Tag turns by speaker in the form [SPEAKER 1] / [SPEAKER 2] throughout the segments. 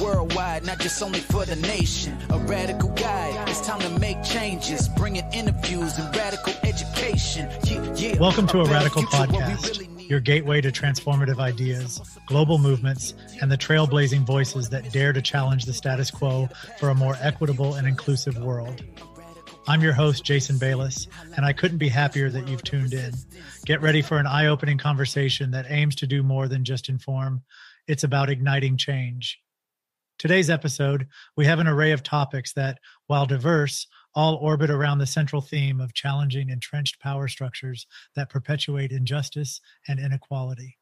[SPEAKER 1] Worldwide, not just only for the nation. A radical guide. It's time to make changes. Bringing interviews and radical education. Yeah, yeah.
[SPEAKER 2] Welcome to a Radical Podcast, your gateway to transformative ideas, global movements, and the trailblazing voices that dare to challenge the status quo for a more equitable and inclusive world. I'm your host, Jason Bayless, and I couldn't be happier that you've tuned in. Get ready for an eye opening conversation that aims to do more than just inform, it's about igniting change. Today's episode, we have an array of topics that, while diverse, all orbit around the central theme of challenging entrenched power structures that perpetuate injustice and inequality.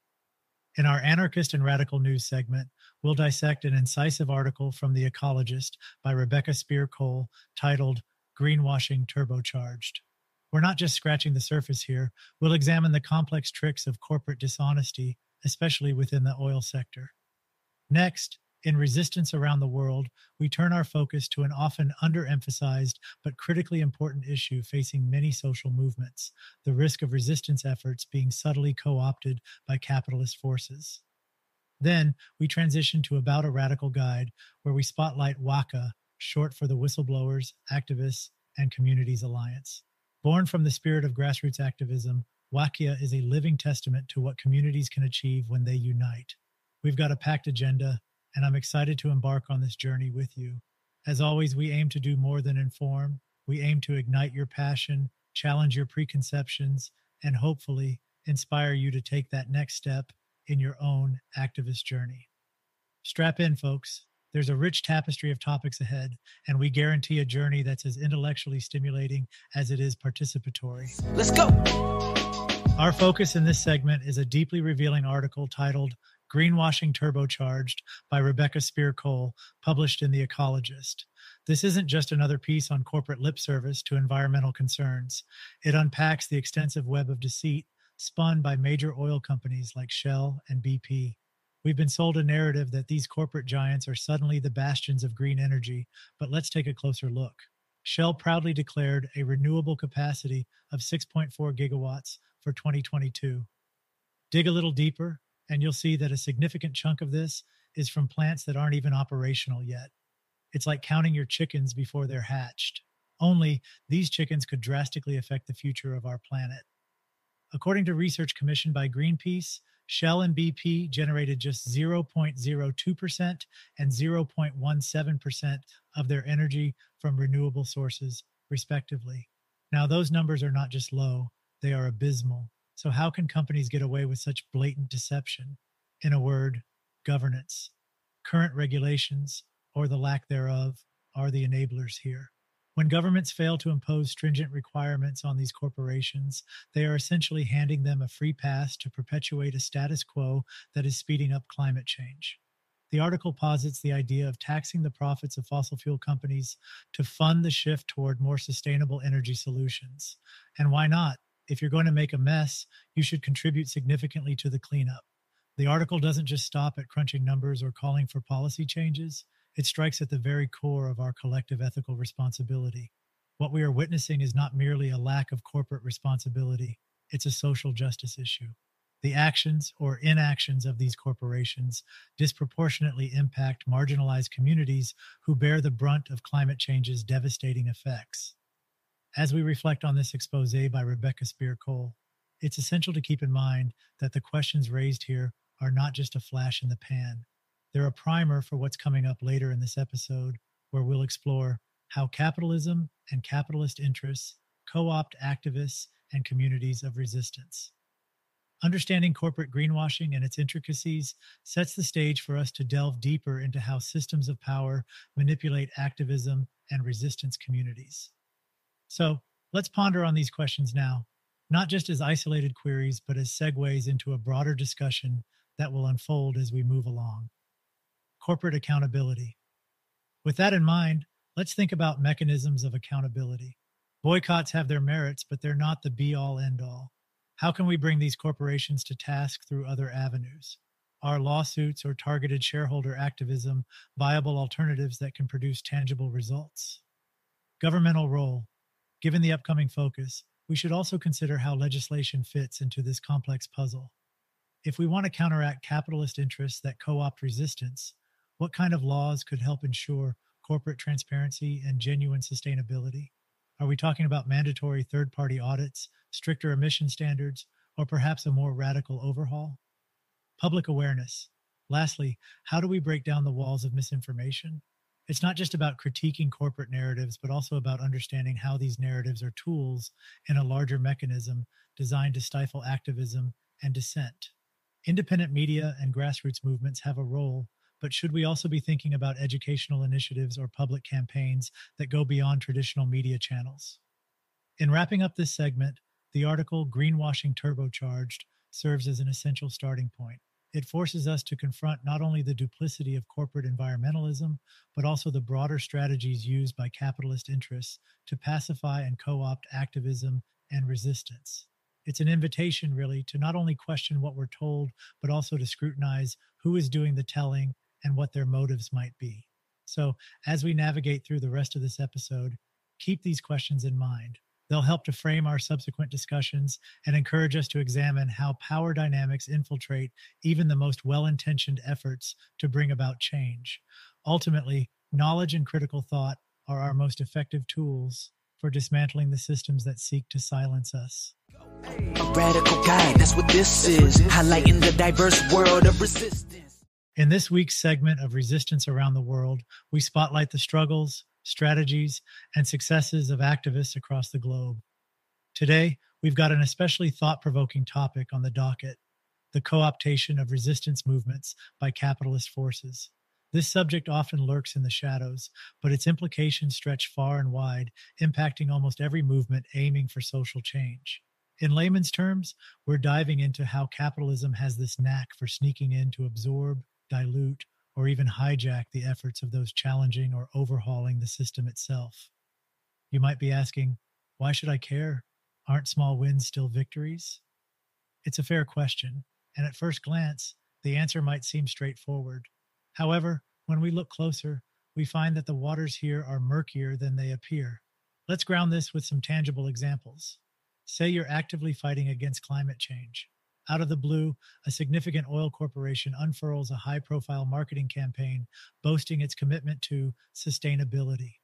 [SPEAKER 2] In our anarchist and radical news segment, we'll dissect an incisive article from The Ecologist by Rebecca Speare-Cole titled greenwashing turbocharged. We're not just scratching the surface here, we'll examine the complex tricks of corporate dishonesty, especially within the oil sector. Next, in Resistance Around the World, we turn our focus to an often underemphasized but critically important issue facing many social movements the risk of resistance efforts being subtly co opted by capitalist forces. Then we transition to About a Radical Guide, where we spotlight WACA, short for the Whistleblowers, Activists, and Communities Alliance. Born from the spirit of grassroots activism, WACA is a living testament to what communities can achieve when they unite. We've got a packed agenda, and I'm excited to embark on this journey with you. As always, we aim to do more than inform. We aim to ignite your passion, challenge your preconceptions, and hopefully inspire you to take that next step in your own activist journey. Strap in, folks. There's a rich tapestry of topics ahead, and we guarantee a journey that's as intellectually stimulating as it is participatory.
[SPEAKER 1] Let's go.
[SPEAKER 2] Our focus in this segment is a deeply revealing article titled Greenwashing Turbocharged by Rebecca Speare-Cole, published in The Ecologist. This isn't just another piece on corporate lip service to environmental concerns. It unpacks the extensive web of deceit spun by major oil companies like Shell and BP. We've been sold a narrative that these corporate giants are suddenly the bastions of green energy, but let's take a closer look. Shell proudly declared a renewable capacity of 6.4 gigawatts for 2022. Dig a little deeper, and you'll see that a significant chunk of this is from plants that aren't even operational yet. It's like counting your chickens before they're hatched. Only these chickens could drastically affect the future of our planet. According to research commissioned by Greenpeace, Shell and BP generated just 0.02% and 0.17% of their energy from renewable sources, respectively. Now, those numbers are not just low, they are abysmal. So, how can companies get away with such blatant deception? In a word, governance. Current regulations, or the lack thereof, are the enablers here. When governments fail to impose stringent requirements on these corporations, they are essentially handing them a free pass to perpetuate a status quo that is speeding up climate change. The article posits the idea of taxing the profits of fossil fuel companies to fund the shift toward more sustainable energy solutions. And why not? If you're going to make a mess, you should contribute significantly to the cleanup. The article doesn't just stop at crunching numbers or calling for policy changes. It strikes at the very core of our collective ethical responsibility. What we are witnessing is not merely a lack of corporate responsibility, it's a social justice issue. The actions or inactions of these corporations disproportionately impact marginalized communities who bear the brunt of climate change's devastating effects. As we reflect on this expose by Rebecca Speare-Cole, it's essential to keep in mind that the questions raised here are not just a flash in the pan. They're a primer for what's coming up later in this episode, where we'll explore how capitalism and capitalist interests co opt activists and communities of resistance. Understanding corporate greenwashing and its intricacies sets the stage for us to delve deeper into how systems of power manipulate activism and resistance communities. So let's ponder on these questions now, not just as isolated queries, but as segues into a broader discussion that will unfold as we move along corporate accountability. With that in mind, let's think about mechanisms of accountability. Boycotts have their merits, but they're not the be all end all. How can we bring these corporations to task through other avenues? Are lawsuits or targeted shareholder activism viable alternatives that can produce tangible results? Governmental role. Given the upcoming focus, we should also consider how legislation fits into this complex puzzle. If we want to counteract capitalist interests that co opt resistance, What kind of laws could help ensure corporate transparency and genuine sustainability? Are we talking about mandatory third party audits, stricter emission standards, or perhaps a more radical overhaul? Public awareness. Lastly, how do we break down the walls of misinformation? It's not just about critiquing corporate narratives, but also about understanding how these narratives are tools in a larger mechanism designed to stifle activism and dissent. Independent media and grassroots movements have a role, but should we also be thinking about educational initiatives or public campaigns that go beyond traditional media channels? In wrapping up this segment, the article Greenwashing Turbocharged serves as an essential starting point. It forces us to confront not only the duplicity of corporate environmentalism, but also the broader strategies used by capitalist interests to pacify and co opt activism and resistance. It's an invitation, really, to not only question what we're told, but also to scrutinize who is doing the telling and what their motives might be. So, as we navigate through the rest of this episode, keep these questions in mind. They'll help to frame our subsequent discussions and encourage us to examine how power dynamics infiltrate even the most well intentioned efforts to bring about change. Ultimately, knowledge and critical thought are our most effective tools for dismantling the systems that seek to silence us.
[SPEAKER 1] A radical guide, that's what this is, highlighting the diverse world of resistance.
[SPEAKER 2] In this week's segment of Resistance Around the World, we spotlight the struggles, strategies, and successes of activists across the globe. Today, we've got an especially thought provoking topic on the docket the co optation of resistance movements by capitalist forces. This subject often lurks in the shadows, but its implications stretch far and wide, impacting almost every movement aiming for social change. In layman's terms, we're diving into how capitalism has this knack for sneaking in to absorb, dilute, or even hijack the efforts of those challenging or overhauling the system itself. You might be asking, why should I care? Aren't small wins still victories? It's a fair question, and at first glance, the answer might seem straightforward. However, when we look closer, we find that the waters here are murkier than they appear. Let's ground this with some tangible examples. Say you're actively fighting against climate change. Out of the blue, a significant oil corporation unfurls a high profile marketing campaign boasting its commitment to sustainability.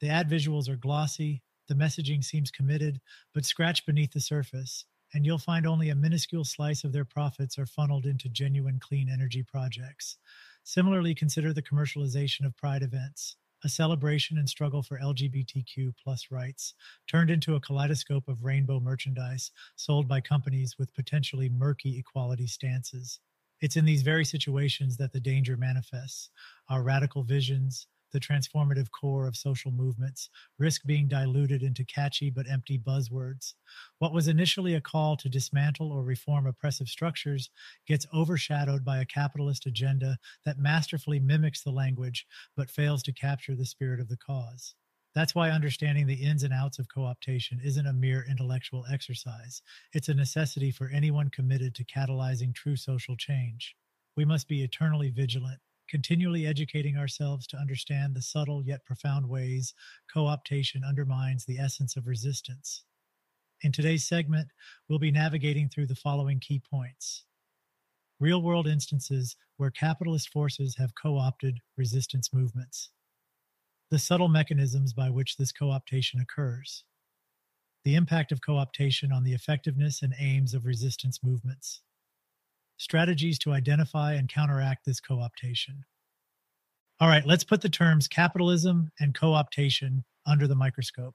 [SPEAKER 2] The ad visuals are glossy, the messaging seems committed, but scratch beneath the surface, and you'll find only a minuscule slice of their profits are funneled into genuine clean energy projects. Similarly, consider the commercialization of pride events a celebration and struggle for LGBTQ plus rights, turned into a kaleidoscope of rainbow merchandise sold by companies with potentially murky equality stances. It's in these very situations that the danger manifests. Our radical visions, the transformative core of social movements, risk being diluted into catchy but empty buzzwords. What was initially a call to dismantle or reform oppressive structures gets overshadowed by a capitalist agenda that masterfully mimics the language but fails to capture the spirit of the cause. That's why understanding the ins and outs of co optation isn't a mere intellectual exercise. It's a necessity for anyone committed to catalyzing true social change. We must be eternally vigilant continually educating ourselves to understand the subtle yet profound ways co optation undermines the essence of resistance. In today's segment, we'll be navigating through the following key points. Real world instances where capitalist forces have co opted resistance movements, the subtle mechanisms by which this co optation occurs, the impact of co optation on the effectiveness and aims of resistance movements strategies to identify and counteract this co optation. All right, let's put the terms capitalism and co optation under the microscope.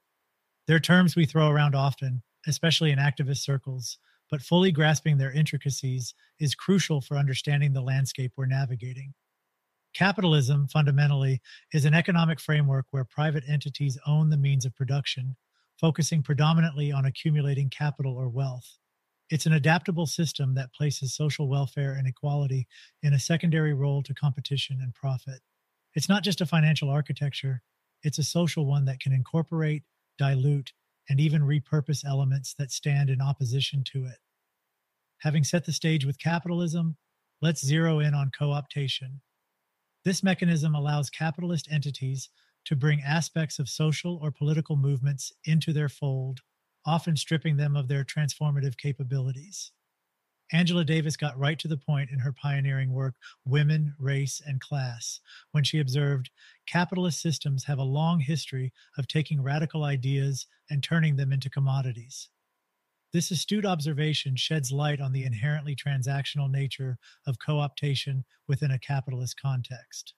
[SPEAKER 2] They're terms we throw around often, especially in activist circles, but fully grasping their intricacies is crucial for understanding the landscape we're navigating. Capitalism, fundamentally, is an economic framework where private entities own the means of production, focusing predominantly on accumulating capital or wealth. It's an adaptable system that places social welfare and equality in a secondary role to competition and profit. It's not just a financial architecture, it's a social one that can incorporate, dilute, and even repurpose elements that stand in opposition to it. Having set the stage with capitalism, let's zero in on co optation. This mechanism allows capitalist entities to bring aspects of social or political movements into their fold often stripping them of their transformative capabilities. Angela Davis got right to the point in her pioneering work, Women, Race, and Class, when she observed capitalist systems have a long history of taking radical ideas and turning them into commodities. This astute observation sheds light on the inherently transactional nature of co optation within a capitalist context.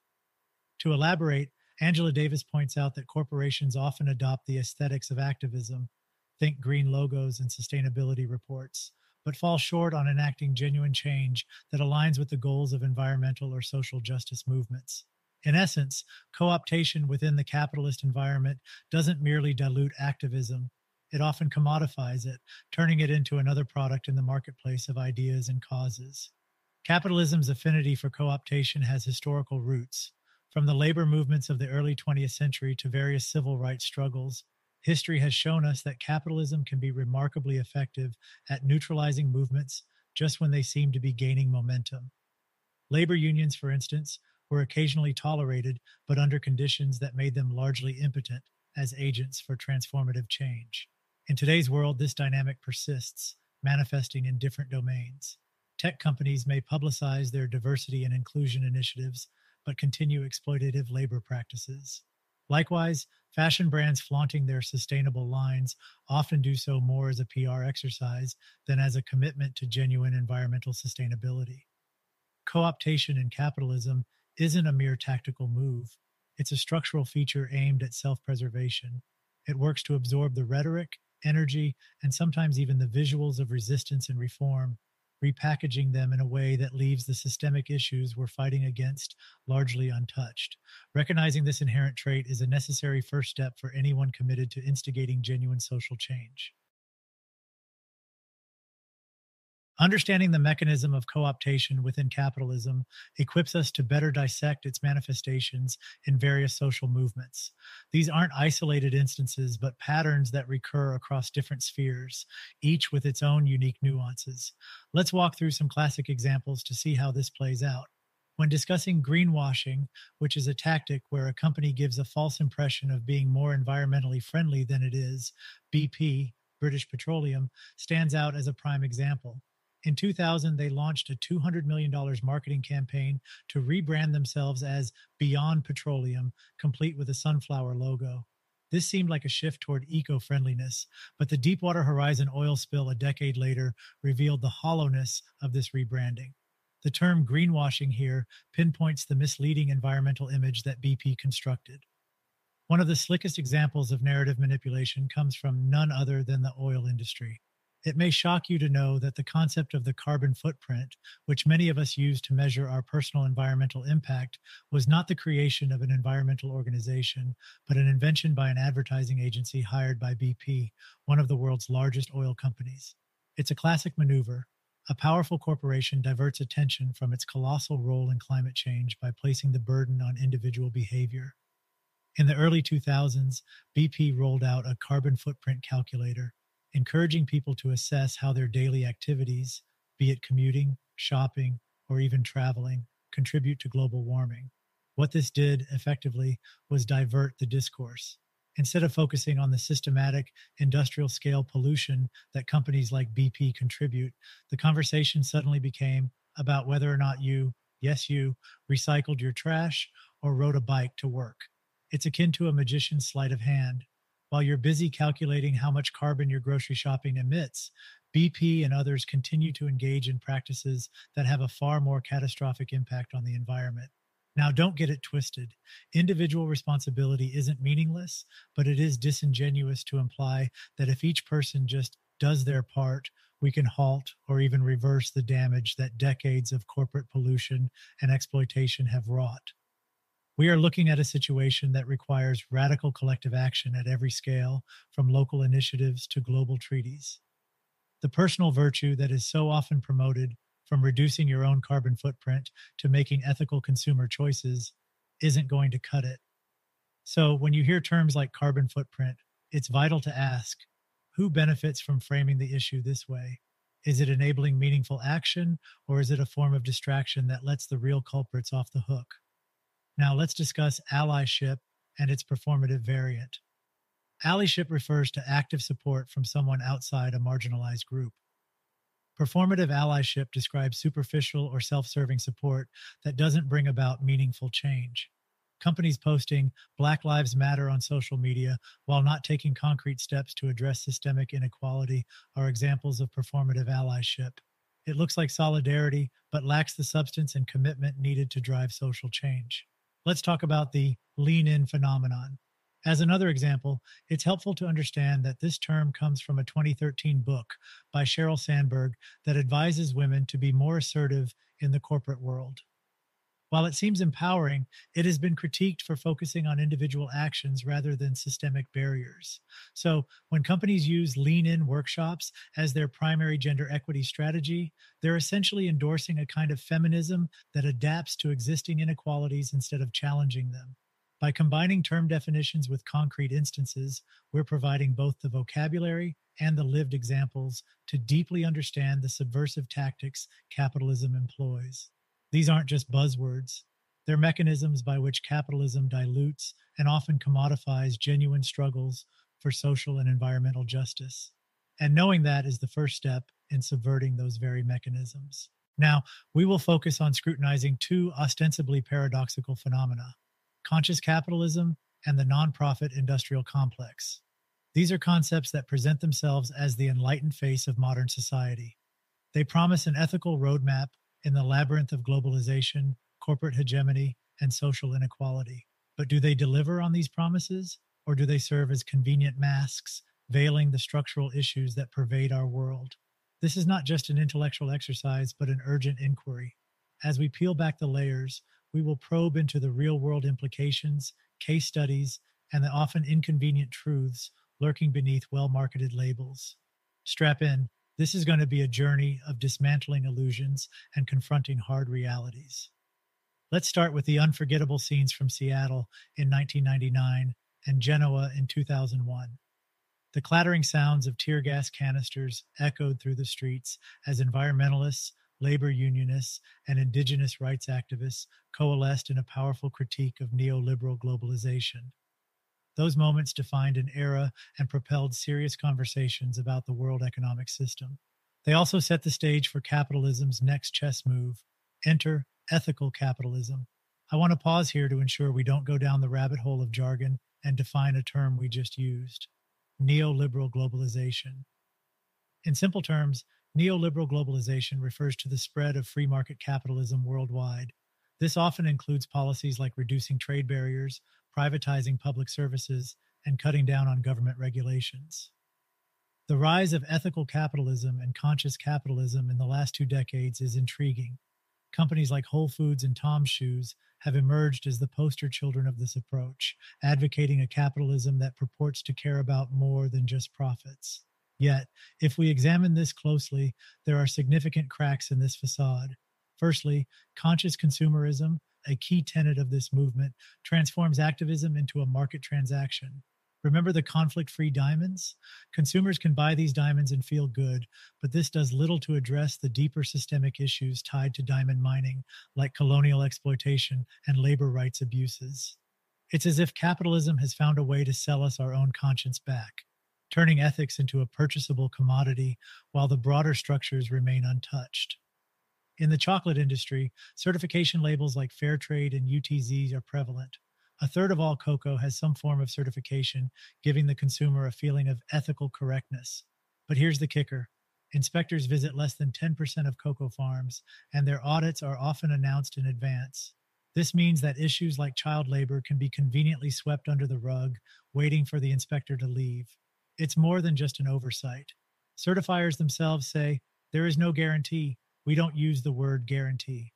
[SPEAKER 2] To elaborate, Angela Davis points out that corporations often adopt the aesthetics of activism, think green logos and sustainability reports, but fall short on enacting genuine change that aligns with the goals of environmental or social justice movements. In essence, co optation within the capitalist environment doesn't merely dilute activism, it often commodifies it, turning it into another product in the marketplace of ideas and causes. Capitalism's affinity for co optation has historical roots. From the labor movements of the early 20th century to various civil rights struggles, history has shown us that capitalism can be remarkably effective at neutralizing movements just when they seem to be gaining momentum. Labor unions, for instance, were occasionally tolerated, but under conditions that made them largely impotent as agents for transformative change. In today's world, this dynamic persists, manifesting in different domains. Tech companies may publicize their diversity and inclusion initiatives, but continue exploitative labor practices. Likewise, fashion brands flaunting their sustainable lines often do so more as a PR exercise than as a commitment to genuine environmental sustainability. Co optation in capitalism isn't a mere tactical move, it's a structural feature aimed at self preservation. It works to absorb the rhetoric, energy, and sometimes even the visuals of resistance and reform repackaging them in a way that leaves the systemic issues we're fighting against largely untouched. Recognizing this inherent trait is a necessary first step for anyone committed to instigating genuine social change. Understanding the mechanism of co optation within capitalism equips us to better dissect its manifestations in various social movements. These aren't isolated instances, but patterns that recur across different spheres, each with its own unique nuances. Let's walk through some classic examples to see how this plays out. When discussing greenwashing, which is a tactic where a company gives a false impression of being more environmentally friendly than it is, BP, British Petroleum, stands out as a prime example. In 2000, they launched a $200 million marketing campaign to rebrand themselves as Beyond Petroleum, complete with a sunflower logo. This seemed like a shift toward eco friendliness, but the Deepwater Horizon oil spill a decade later revealed the hollowness of this rebranding. The term greenwashing here pinpoints the misleading environmental image that BP constructed. One of the slickest examples of narrative manipulation comes from none other than the oil industry. It may shock you to know that the concept of the carbon footprint, which many of us use to measure our personal environmental impact, was not the creation of an environmental organization, but an invention by an advertising agency hired by BP, one of the world's largest oil companies. It's a classic maneuver. A powerful corporation diverts attention from its colossal role in climate change by placing the burden on individual behavior. In the early 2000s, BP rolled out a carbon footprint calculator encouraging people to assess how their daily activities, be it commuting, shopping, or even traveling, contribute to global warming. What this did effectively was divert the discourse. Instead of focusing on the systematic industrial scale pollution that companies like BP contribute, the conversation suddenly became about whether or not you, yes, you, recycled your trash or rode a bike to work. It's akin to a magician's sleight of hand, while you're busy calculating how much carbon your grocery shopping emits, BP and others continue to engage in practices that have a far more catastrophic impact on the environment. Now, don't get it twisted. Individual responsibility isn't meaningless, but it is disingenuous to imply that if each person just does their part, we can halt or even reverse the damage that decades of corporate pollution and exploitation have wrought. We are looking at a situation that requires radical collective action at every scale, from local initiatives to global treaties. The personal virtue that is so often promoted, from reducing your own carbon footprint to making ethical consumer choices, isn't going to cut it. So, when you hear terms like carbon footprint, it's vital to ask who benefits from framing the issue this way? Is it enabling meaningful action, or is it a form of distraction that lets the real culprits off the hook? Now let's discuss allyship and its performative variant. Allyship refers to active support from someone outside a marginalized group. Performative allyship describes superficial or self serving support that doesn't bring about meaningful change. Companies posting Black Lives Matter on social media while not taking concrete steps to address systemic inequality are examples of performative allyship. It looks like solidarity, but lacks the substance and commitment needed to drive social change. Let's talk about the lean in phenomenon. As another example, it's helpful to understand that this term comes from a 2013 book by Sheryl Sandberg that advises women to be more assertive in the corporate world. While it seems empowering, it has been critiqued for focusing on individual actions rather than systemic barriers. So, when companies use lean in workshops as their primary gender equity strategy, they're essentially endorsing a kind of feminism that adapts to existing inequalities instead of challenging them. By combining term definitions with concrete instances, we're providing both the vocabulary and the lived examples to deeply understand the subversive tactics capitalism employs. These aren't just buzzwords, they're mechanisms by which capitalism dilutes and often commodifies genuine struggles for social and environmental justice. And knowing that is the first step in subverting those very mechanisms. Now, we will focus on scrutinizing two ostensibly paradoxical phenomena conscious capitalism, and the nonprofit industrial complex. These are concepts that present themselves as the enlightened face of modern society. They promise an ethical roadmap in the labyrinth of globalization, corporate hegemony, and social inequality. But do they deliver on these promises, or do they serve as convenient masks, veiling the structural issues that pervade our world? This is not just an intellectual exercise, but an urgent inquiry. As we peel back the layers, we will probe into the real world implications, case studies, and the often inconvenient truths lurking beneath well marketed labels. Strap in, this is going to be a journey of dismantling illusions and confronting hard realities. Let's start with the unforgettable scenes from Seattle in 1999 and Genoa in 2001. The clattering sounds of tear gas canisters echoed through the streets as environmentalists labor unionists, and indigenous rights activists coalesced in a powerful critique of neoliberal globalization. Those moments defined an era and propelled serious conversations about the world economic system. They also set the stage for capitalism's next chess move enter ethical capitalism. I want to pause here to ensure we don't go down the rabbit hole of jargon and define a term we just used neoliberal globalization. In simple terms, Neoliberal globalization refers to the spread of free market capitalism worldwide. This often includes policies like reducing trade barriers, privatizing public services, and cutting down on government regulations. The rise of ethical capitalism and conscious capitalism in the last two decades is intriguing. Companies like Whole Foods and Tom's Shoes have emerged as the poster children of this approach, advocating a capitalism that purports to care about more than just profits. Yet, if we examine this closely, there are significant cracks in this facade. Firstly, conscious consumerism, a key tenet of this movement, transforms activism into a market transaction. Remember the conflict free diamonds? Consumers can buy these diamonds and feel good, but this does little to address the deeper systemic issues tied to diamond mining, like colonial exploitation and labor rights abuses. It's as if capitalism has found a way to sell us our own conscience back turning ethics into a purchasable commodity while the broader structures remain untouched. In the chocolate industry, certification labels like Fairtrade and UTZ are prevalent. A third of all cocoa has some form of certification, giving the consumer a feeling of ethical correctness. But here's the kicker inspectors visit less than 10% of cocoa farms, and their audits are often announced in advance. This means that issues like child labor can be conveniently swept under the rug, waiting for the inspector to leave. It's more than just an oversight. Certifiers themselves say there is no guarantee. We don't use the word guarantee.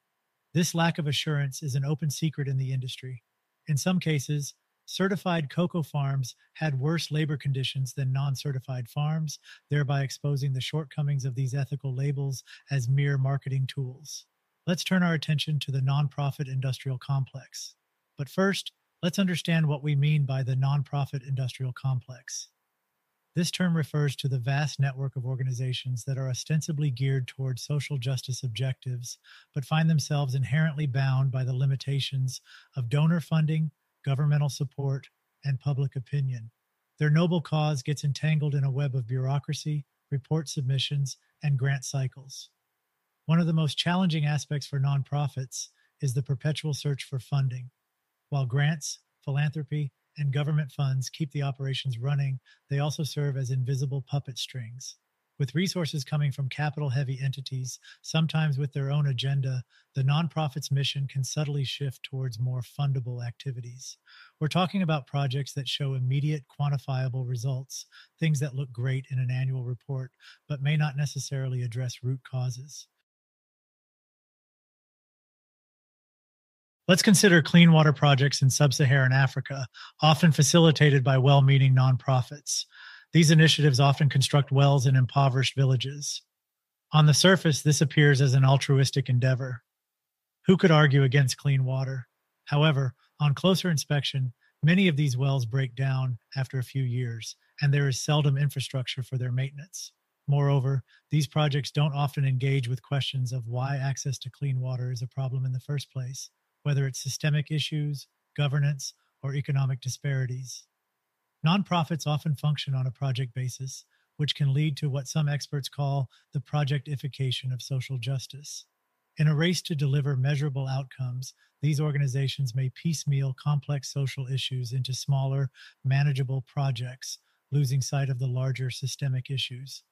[SPEAKER 2] This lack of assurance is an open secret in the industry. In some cases, certified cocoa farms had worse labor conditions than non certified farms, thereby exposing the shortcomings of these ethical labels as mere marketing tools. Let's turn our attention to the nonprofit industrial complex. But first, let's understand what we mean by the nonprofit industrial complex. This term refers to the vast network of organizations that are ostensibly geared toward social justice objectives, but find themselves inherently bound by the limitations of donor funding, governmental support, and public opinion. Their noble cause gets entangled in a web of bureaucracy, report submissions, and grant cycles. One of the most challenging aspects for nonprofits is the perpetual search for funding. While grants, philanthropy, and government funds keep the operations running, they also serve as invisible puppet strings. With resources coming from capital heavy entities, sometimes with their own agenda, the nonprofit's mission can subtly shift towards more fundable activities. We're talking about projects that show immediate quantifiable results, things that look great in an annual report, but may not necessarily address root causes. Let's consider clean water projects in sub Saharan Africa, often facilitated by well meaning nonprofits. These initiatives often construct wells in impoverished villages. On the surface, this appears as an altruistic endeavor. Who could argue against clean water? However, on closer inspection, many of these wells break down after a few years, and there is seldom infrastructure for their maintenance. Moreover, these projects don't often engage with questions of why access to clean water is a problem in the first place, whether it's systemic issues, governance, or economic disparities. Nonprofits often function on a project basis, which can lead to what some experts call the projectification of social justice. In a race to deliver measurable outcomes, these organizations may piecemeal complex social issues into smaller, manageable projects, losing sight of the larger systemic issues.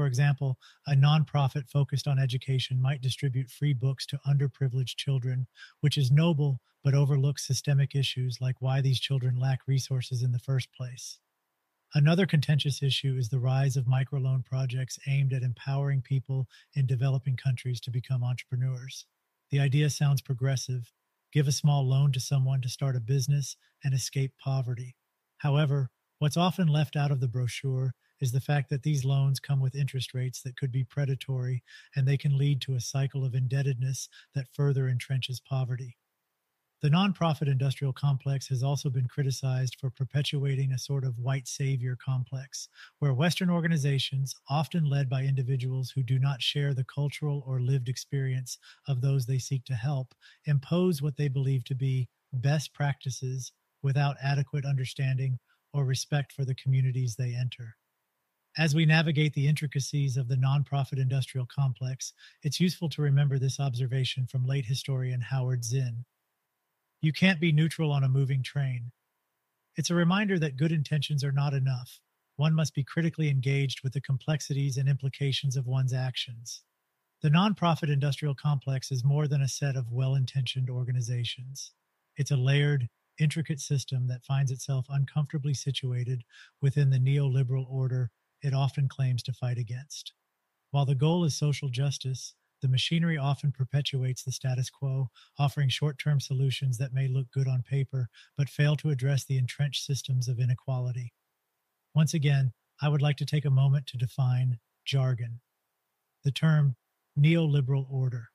[SPEAKER 2] For example, a nonprofit focused on education might distribute free books to underprivileged children, which is noble but overlooks systemic issues like why these children lack resources in the first place. Another contentious issue is the rise of microloan projects aimed at empowering people in developing countries to become entrepreneurs. The idea sounds progressive give a small loan to someone to start a business and escape poverty. However, what's often left out of the brochure is the fact that these loans come with interest rates that could be predatory and they can lead to a cycle of indebtedness that further entrenches poverty. The nonprofit industrial complex has also been criticized for perpetuating a sort of white savior complex, where Western organizations, often led by individuals who do not share the cultural or lived experience of those they seek to help, impose what they believe to be best practices without adequate understanding or respect for the communities they enter. As we navigate the intricacies of the nonprofit industrial complex, it's useful to remember this observation from late historian Howard Zinn. You can't be neutral on a moving train. It's a reminder that good intentions are not enough. One must be critically engaged with the complexities and implications of one's actions. The nonprofit industrial complex is more than a set of well intentioned organizations. It's a layered, intricate system that finds itself uncomfortably situated within the neoliberal order it often claims to fight against. While the goal is social justice, the machinery often perpetuates the status quo, offering short term solutions that may look good on paper, but fail to address the entrenched systems of inequality. Once again, I would like to take a moment to define jargon. The term neoliberal order.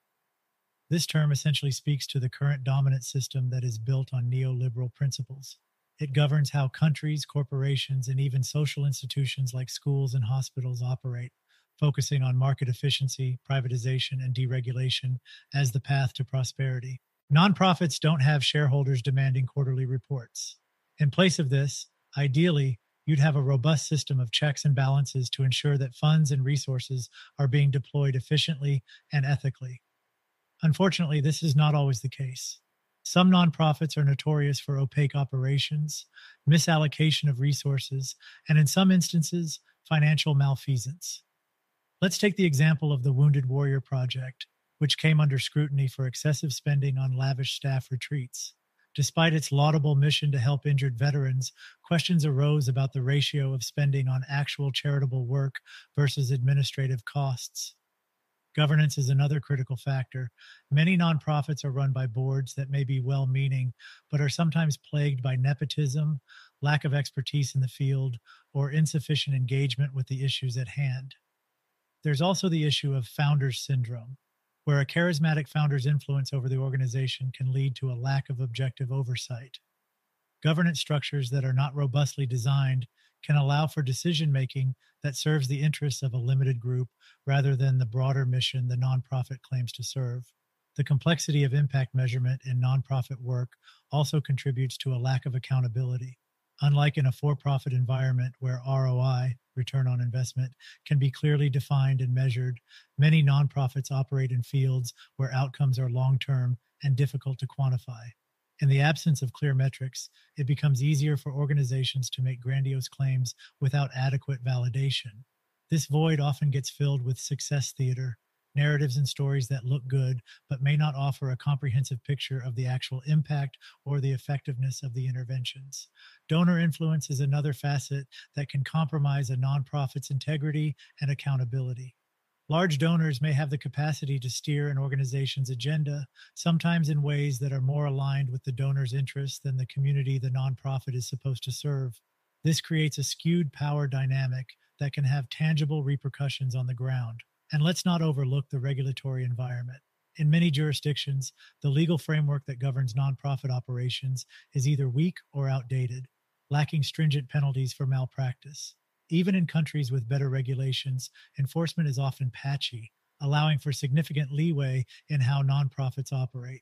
[SPEAKER 2] This term essentially speaks to the current dominant system that is built on neoliberal principles. It governs how countries, corporations, and even social institutions like schools and hospitals operate focusing on market efficiency, privatization, and deregulation as the path to prosperity. Nonprofits don't have shareholders demanding quarterly reports. In place of this, ideally, you'd have a robust system of checks and balances to ensure that funds and resources are being deployed efficiently and ethically. Unfortunately, this is not always the case. Some nonprofits are notorious for opaque operations, misallocation of resources, and in some instances, financial malfeasance. Let's take the example of the Wounded Warrior Project, which came under scrutiny for excessive spending on lavish staff retreats. Despite its laudable mission to help injured veterans, questions arose about the ratio of spending on actual charitable work versus administrative costs. Governance is another critical factor. Many nonprofits are run by boards that may be well meaning, but are sometimes plagued by nepotism, lack of expertise in the field, or insufficient engagement with the issues at hand. There's also the issue of founders syndrome, where a charismatic founder's influence over the organization can lead to a lack of objective oversight. Governance structures that are not robustly designed can allow for decision making that serves the interests of a limited group rather than the broader mission the nonprofit claims to serve. The complexity of impact measurement in nonprofit work also contributes to a lack of accountability. Unlike in a for profit environment where ROI, return on investment, can be clearly defined and measured, many nonprofits operate in fields where outcomes are long term and difficult to quantify. In the absence of clear metrics, it becomes easier for organizations to make grandiose claims without adequate validation. This void often gets filled with success theater, narratives and stories that look good, but may not offer a comprehensive picture of the actual impact or the effectiveness of the interventions. Donor influence is another facet that can compromise a nonprofit's integrity and accountability. Large donors may have the capacity to steer an organization's agenda, sometimes in ways that are more aligned with the donor's interests than the community the nonprofit is supposed to serve. This creates a skewed power dynamic that can have tangible repercussions on the ground. And let's not overlook the regulatory environment. In many jurisdictions, the legal framework that governs nonprofit operations is either weak or outdated, lacking stringent penalties for malpractice. Even in countries with better regulations, enforcement is often patchy, allowing for significant leeway in how nonprofits operate.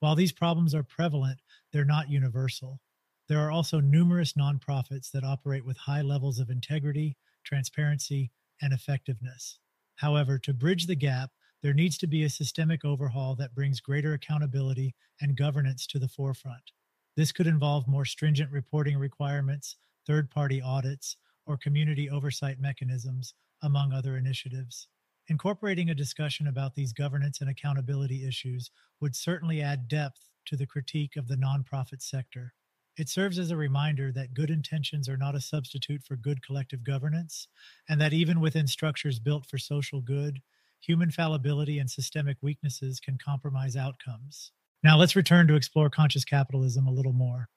[SPEAKER 2] While these problems are prevalent, they're not universal. There are also numerous nonprofits that operate with high levels of integrity, transparency, and effectiveness. However, to bridge the gap, there needs to be a systemic overhaul that brings greater accountability and governance to the forefront. This could involve more stringent reporting requirements, third party audits, or community oversight mechanisms, among other initiatives. Incorporating a discussion about these governance and accountability issues would certainly add depth to the critique of the nonprofit sector. It serves as a reminder that good intentions are not a substitute for good collective governance, and that even within structures built for social good, human fallibility and systemic weaknesses can compromise outcomes. Now, let's return to explore conscious capitalism a little more.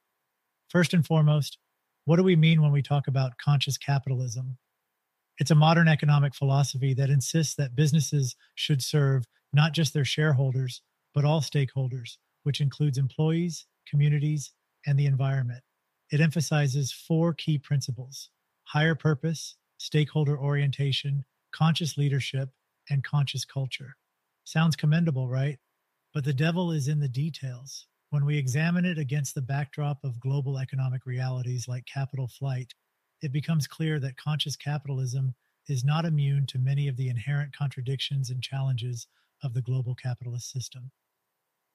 [SPEAKER 2] First and foremost, what do we mean when we talk about conscious capitalism? It's a modern economic philosophy that insists that businesses should serve not just their shareholders, but all stakeholders, which includes employees, communities, and the environment. It emphasizes four key principles higher purpose, stakeholder orientation, conscious leadership, and conscious culture. Sounds commendable, right? But the devil is in the details. When we examine it against the backdrop of global economic realities like capital flight, it becomes clear that conscious capitalism is not immune to many of the inherent contradictions and challenges of the global capitalist system.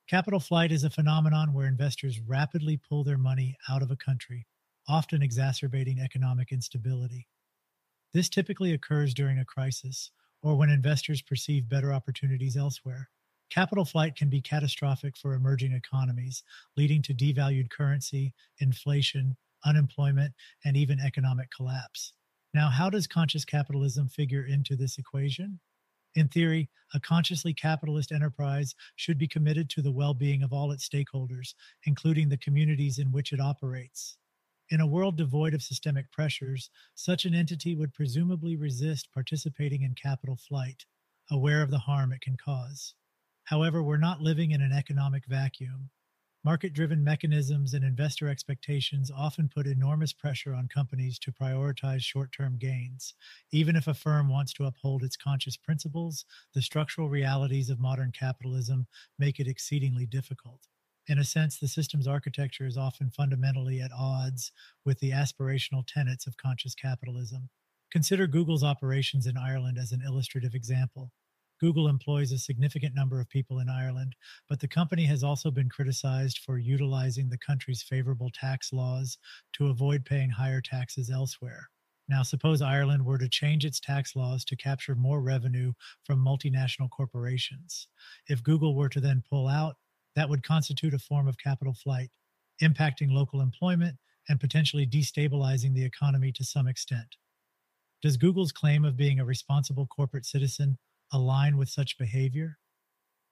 [SPEAKER 2] Capital flight is a phenomenon where investors rapidly pull their money out of a country, often exacerbating economic instability. This typically occurs during a crisis or when investors perceive better opportunities elsewhere. Capital flight can be catastrophic for emerging economies, leading to devalued currency, inflation, unemployment, and even economic collapse. Now, how does conscious capitalism figure into this equation? In theory, a consciously capitalist enterprise should be committed to the well being of all its stakeholders, including the communities in which it operates. In a world devoid of systemic pressures, such an entity would presumably resist participating in capital flight, aware of the harm it can cause. However, we're not living in an economic vacuum. Market driven mechanisms and investor expectations often put enormous pressure on companies to prioritize short term gains. Even if a firm wants to uphold its conscious principles, the structural realities of modern capitalism make it exceedingly difficult. In a sense, the system's architecture is often fundamentally at odds with the aspirational tenets of conscious capitalism. Consider Google's operations in Ireland as an illustrative example. Google employs a significant number of people in Ireland, but the company has also been criticized for utilizing the country's favorable tax laws to avoid paying higher taxes elsewhere. Now, suppose Ireland were to change its tax laws to capture more revenue from multinational corporations. If Google were to then pull out, that would constitute a form of capital flight, impacting local employment and potentially destabilizing the economy to some extent. Does Google's claim of being a responsible corporate citizen align with such behavior?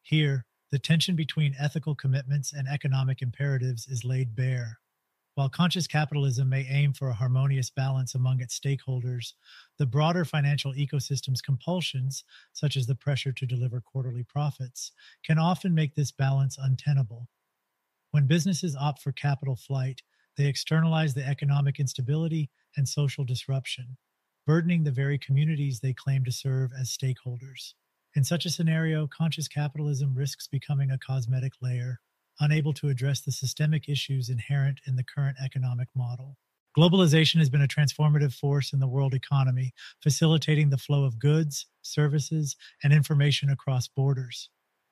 [SPEAKER 2] Here, the tension between ethical commitments and economic imperatives is laid bare. While conscious capitalism may aim for a harmonious balance among its stakeholders, the broader financial ecosystem's compulsions, such as the pressure to deliver quarterly profits, can often make this balance untenable. When businesses opt for capital flight, they externalize the economic instability and social disruption, burdening the very communities they claim to serve as stakeholders. In such a scenario, conscious capitalism risks becoming a cosmetic layer, unable to address the systemic issues inherent in the current economic model. Globalization has been a transformative force in the world economy, facilitating the flow of goods, services, and information across borders.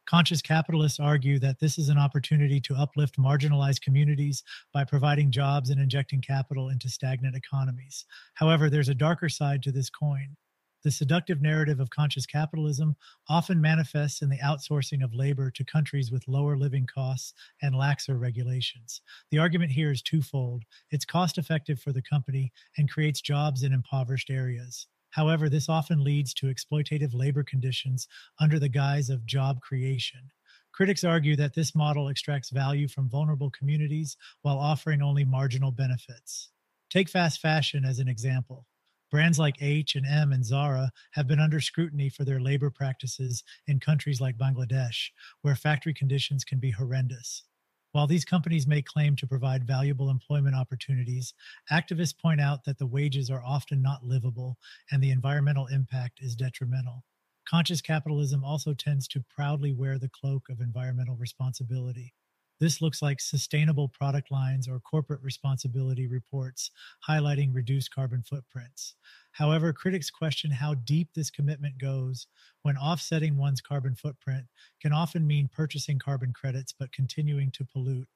[SPEAKER 2] Conscious capitalists argue that this is an opportunity to uplift marginalized communities by providing jobs and injecting capital into stagnant economies. However, there's a darker side to this coin. The seductive narrative of conscious capitalism often manifests in the outsourcing of labor to countries with lower living costs and laxer regulations. The argument here is twofold it's cost effective for the company and creates jobs in impoverished areas. However, this often leads to exploitative labor conditions under the guise of job creation. Critics argue that this model extracts value from vulnerable communities while offering only marginal benefits. Take fast fashion as an example. Brands like H&M and Zara have been under scrutiny for their labor practices in countries like Bangladesh, where factory conditions can be horrendous. While these companies may claim to provide valuable employment opportunities, activists point out that the wages are often not livable and the environmental impact is detrimental. Conscious capitalism also tends to proudly wear the cloak of environmental responsibility. This looks like sustainable product lines or corporate responsibility reports highlighting reduced carbon footprints. However, critics question how deep this commitment goes when offsetting one's carbon footprint can often mean purchasing carbon credits but continuing to pollute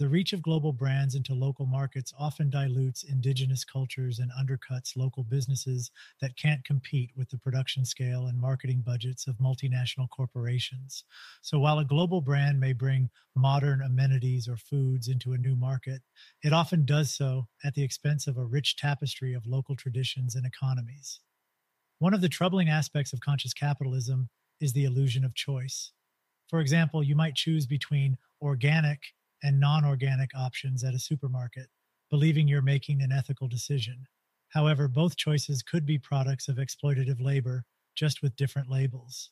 [SPEAKER 2] the reach of global brands into local markets often dilutes indigenous cultures and undercuts local businesses that can't compete with the production scale and marketing budgets of multinational corporations. So while a global brand may bring modern amenities or foods into a new market, it often does so at the expense of a rich tapestry of local traditions and economies. One of the troubling aspects of conscious capitalism is the illusion of choice. For example, you might choose between organic and non organic options at a supermarket, believing you're making an ethical decision. However, both choices could be products of exploitative labor, just with different labels.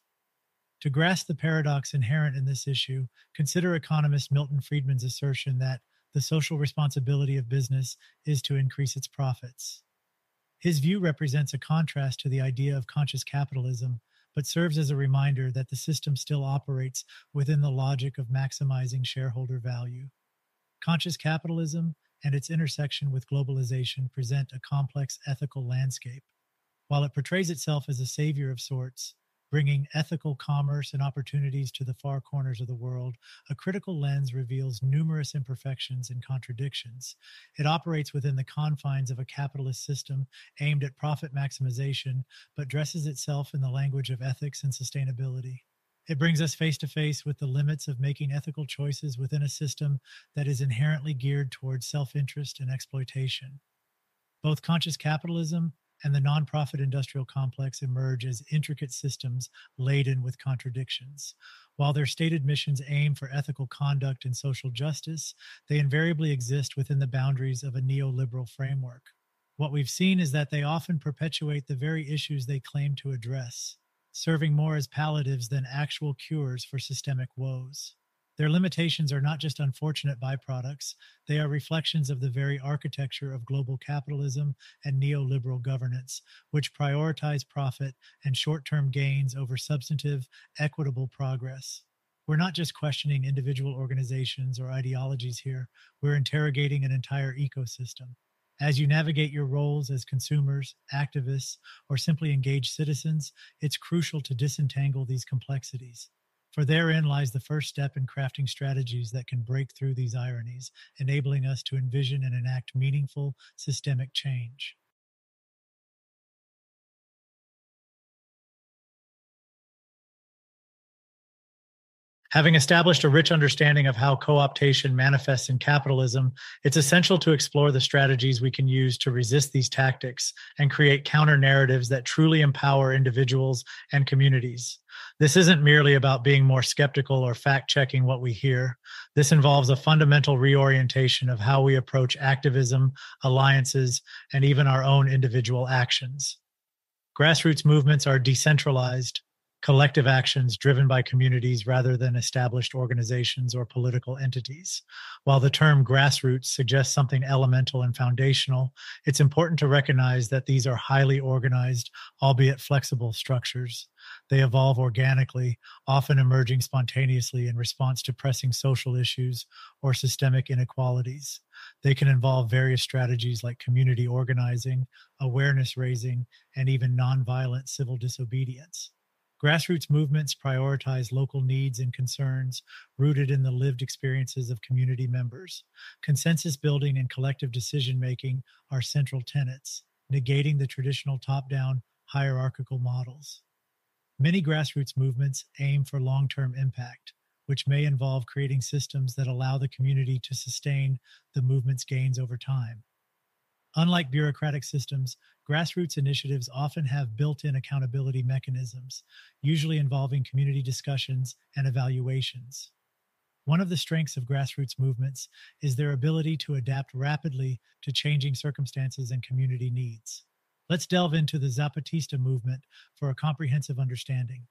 [SPEAKER 2] To grasp the paradox inherent in this issue, consider economist Milton Friedman's assertion that the social responsibility of business is to increase its profits. His view represents a contrast to the idea of conscious capitalism, but serves as a reminder that the system still operates within the logic of maximizing shareholder value. Conscious capitalism and its intersection with globalization present a complex ethical landscape. While it portrays itself as a savior of sorts, bringing ethical commerce and opportunities to the far corners of the world, a critical lens reveals numerous imperfections and contradictions. It operates within the confines of a capitalist system aimed at profit maximization, but dresses itself in the language of ethics and sustainability. It brings us face to face with the limits of making ethical choices within a system that is inherently geared towards self interest and exploitation. Both conscious capitalism and the nonprofit industrial complex emerge as intricate systems laden with contradictions. While their stated missions aim for ethical conduct and social justice, they invariably exist within the boundaries of a neoliberal framework. What we've seen is that they often perpetuate the very issues they claim to address, serving more as palliatives than actual cures for systemic woes. Their limitations are not just unfortunate byproducts, they are reflections of the very architecture of global capitalism and neoliberal governance, which prioritize profit and short term gains over substantive, equitable progress. We're not just questioning individual organizations or ideologies here, we're interrogating an entire ecosystem. As you navigate your roles as consumers, activists, or simply engaged citizens, it's crucial to disentangle these complexities. For therein lies the first step in crafting strategies that can break through these ironies, enabling us to envision and enact meaningful systemic change. Having established a rich understanding of how co optation manifests in capitalism, it's essential to explore the strategies we can use to resist these tactics and create counter narratives that truly empower individuals and communities. This isn't merely about being more skeptical or fact checking what we hear. This involves a fundamental reorientation of how we approach activism, alliances, and even our own individual actions. Grassroots movements are decentralized, collective actions driven by communities rather than established organizations or political entities. While the term grassroots suggests something elemental and foundational, it's important to recognize that these are highly organized, albeit flexible structures. They evolve organically, often emerging spontaneously in response to pressing social issues or systemic inequalities. They can involve various strategies like community organizing, awareness raising, and even nonviolent civil disobedience. Grassroots movements prioritize local needs and concerns rooted in the lived experiences of community members. Consensus building and collective decision making are central tenets, negating the traditional top down hierarchical models. Many grassroots movements aim for long term impact, which may involve creating systems that allow the community to sustain the movement's gains over time. Unlike bureaucratic systems, grassroots initiatives often have built in accountability mechanisms, usually involving community discussions and evaluations. One of the strengths of grassroots movements is their ability to adapt rapidly to changing circumstances and community needs. Let's delve into the Zapatista movement for a comprehensive understanding.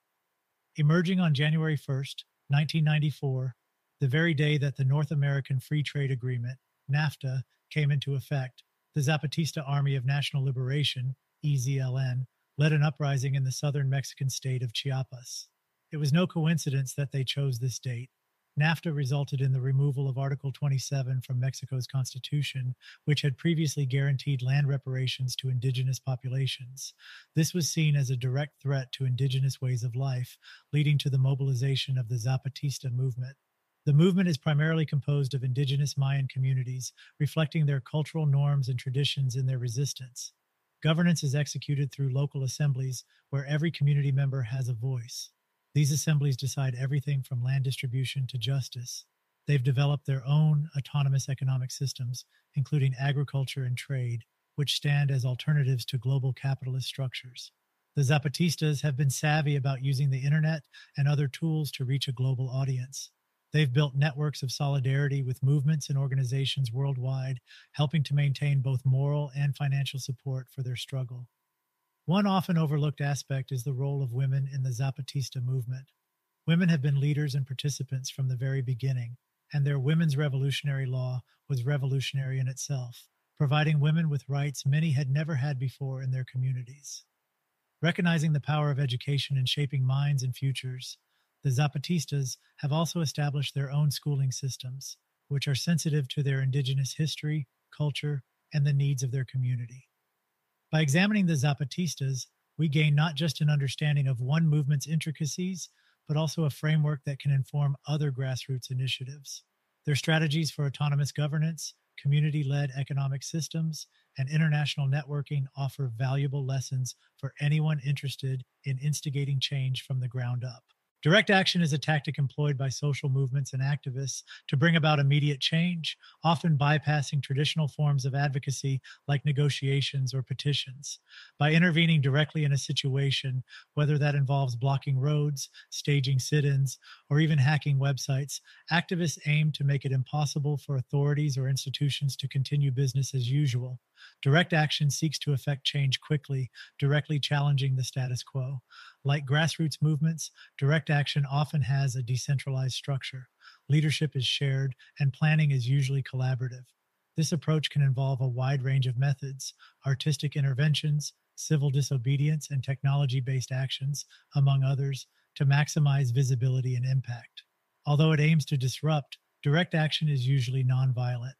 [SPEAKER 2] Emerging on January 1st, 1994, the very day that the North American Free Trade Agreement, NAFTA, came into effect, the Zapatista Army of National Liberation, EZLN, led an uprising in the southern Mexican state of Chiapas. It was no coincidence that they chose this date, NAFTA resulted in the removal of Article 27 from Mexico's constitution, which had previously guaranteed land reparations to indigenous populations. This was seen as a direct threat to indigenous ways of life, leading to the mobilization of the Zapatista movement. The movement is primarily composed of indigenous Mayan communities, reflecting their cultural norms and traditions in their resistance. Governance is executed through local assemblies where every community member has a voice. These assemblies decide everything from land distribution to justice. They've developed their own autonomous economic systems, including agriculture and trade, which stand as alternatives to global capitalist structures. The Zapatistas have been savvy about using the internet and other tools to reach a global audience. They've built networks of solidarity with movements and organizations worldwide, helping to maintain both moral and financial support for their struggle. One often overlooked aspect is the role of women in the Zapatista movement. Women have been leaders and participants from the very beginning, and their women's revolutionary law was revolutionary in itself, providing women with rights many had never had before in their communities. Recognizing the power of education in shaping minds and futures, the Zapatistas have also established their own schooling systems, which are sensitive to their indigenous history, culture, and the needs of their community. By examining the Zapatistas, we gain not just an understanding of one movement's intricacies, but also a framework that can inform other grassroots initiatives. Their strategies for autonomous governance, community led economic systems, and international networking offer valuable lessons for anyone interested in instigating change from the ground up. Direct action is a tactic employed by social movements and activists to bring about immediate change, often bypassing traditional forms of advocacy like negotiations or petitions. By intervening directly in a situation, whether that involves blocking roads, staging sit ins, or even hacking websites, activists aim to make it impossible for authorities or institutions to continue business as usual. Direct action seeks to effect change quickly, directly challenging the status quo. Like grassroots movements, direct action often has a decentralized structure. Leadership is shared, and planning is usually collaborative. This approach can involve a wide range of methods artistic interventions, civil disobedience, and technology based actions, among others, to maximize visibility and impact. Although it aims to disrupt, direct action is usually nonviolent.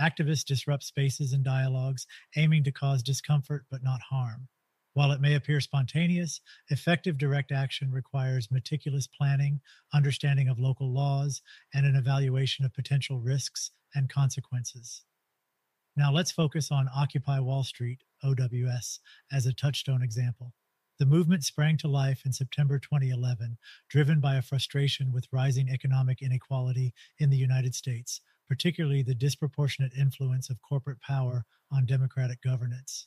[SPEAKER 2] Activists disrupt spaces and dialogues, aiming to cause discomfort but not harm. While it may appear spontaneous, effective direct action requires meticulous planning, understanding of local laws, and an evaluation of potential risks and consequences. Now let's focus on Occupy Wall Street, OWS, as a touchstone example. The movement sprang to life in September 2011, driven by a frustration with rising economic inequality in the United States, particularly the disproportionate influence of corporate power on democratic governance.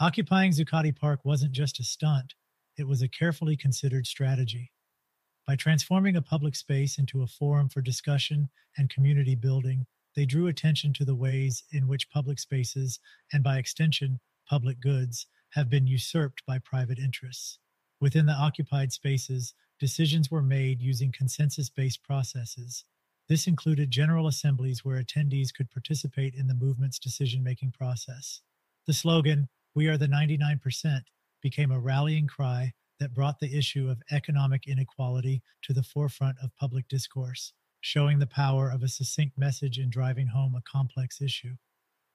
[SPEAKER 2] Occupying Zuccotti Park wasn't just a stunt, it was a carefully considered strategy. By transforming a public space into a forum for discussion and community building, they drew attention to the ways in which public spaces, and by extension, public goods, have been usurped by private interests. Within the occupied spaces, decisions were made using consensus based processes, this included general assemblies where attendees could participate in the movement's decision making process. The slogan, We are the 99%, became a rallying cry that brought the issue of economic inequality to the forefront of public discourse, showing the power of a succinct message in driving home a complex issue.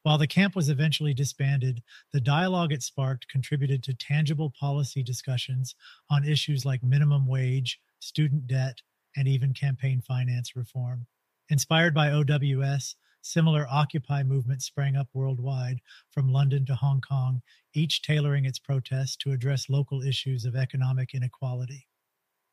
[SPEAKER 2] While the camp was eventually disbanded, the dialogue it sparked contributed to tangible policy discussions on issues like minimum wage, student debt, and even campaign finance reform. Inspired by OWS, similar Occupy movements sprang up worldwide, from London to Hong Kong, each tailoring its protests to address local issues of economic inequality.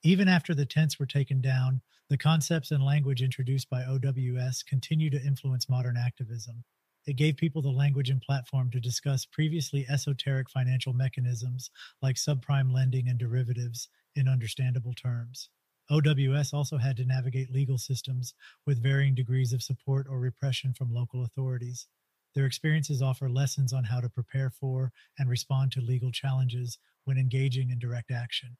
[SPEAKER 2] Even after the tents were taken down, the concepts and language introduced by OWS continue to influence modern activism. It gave people the language and platform to discuss previously esoteric financial mechanisms like subprime lending and derivatives in understandable terms. OWS also had to navigate legal systems with varying degrees of support or repression from local authorities. Their experiences offer lessons on how to prepare for and respond to legal challenges when engaging in direct action.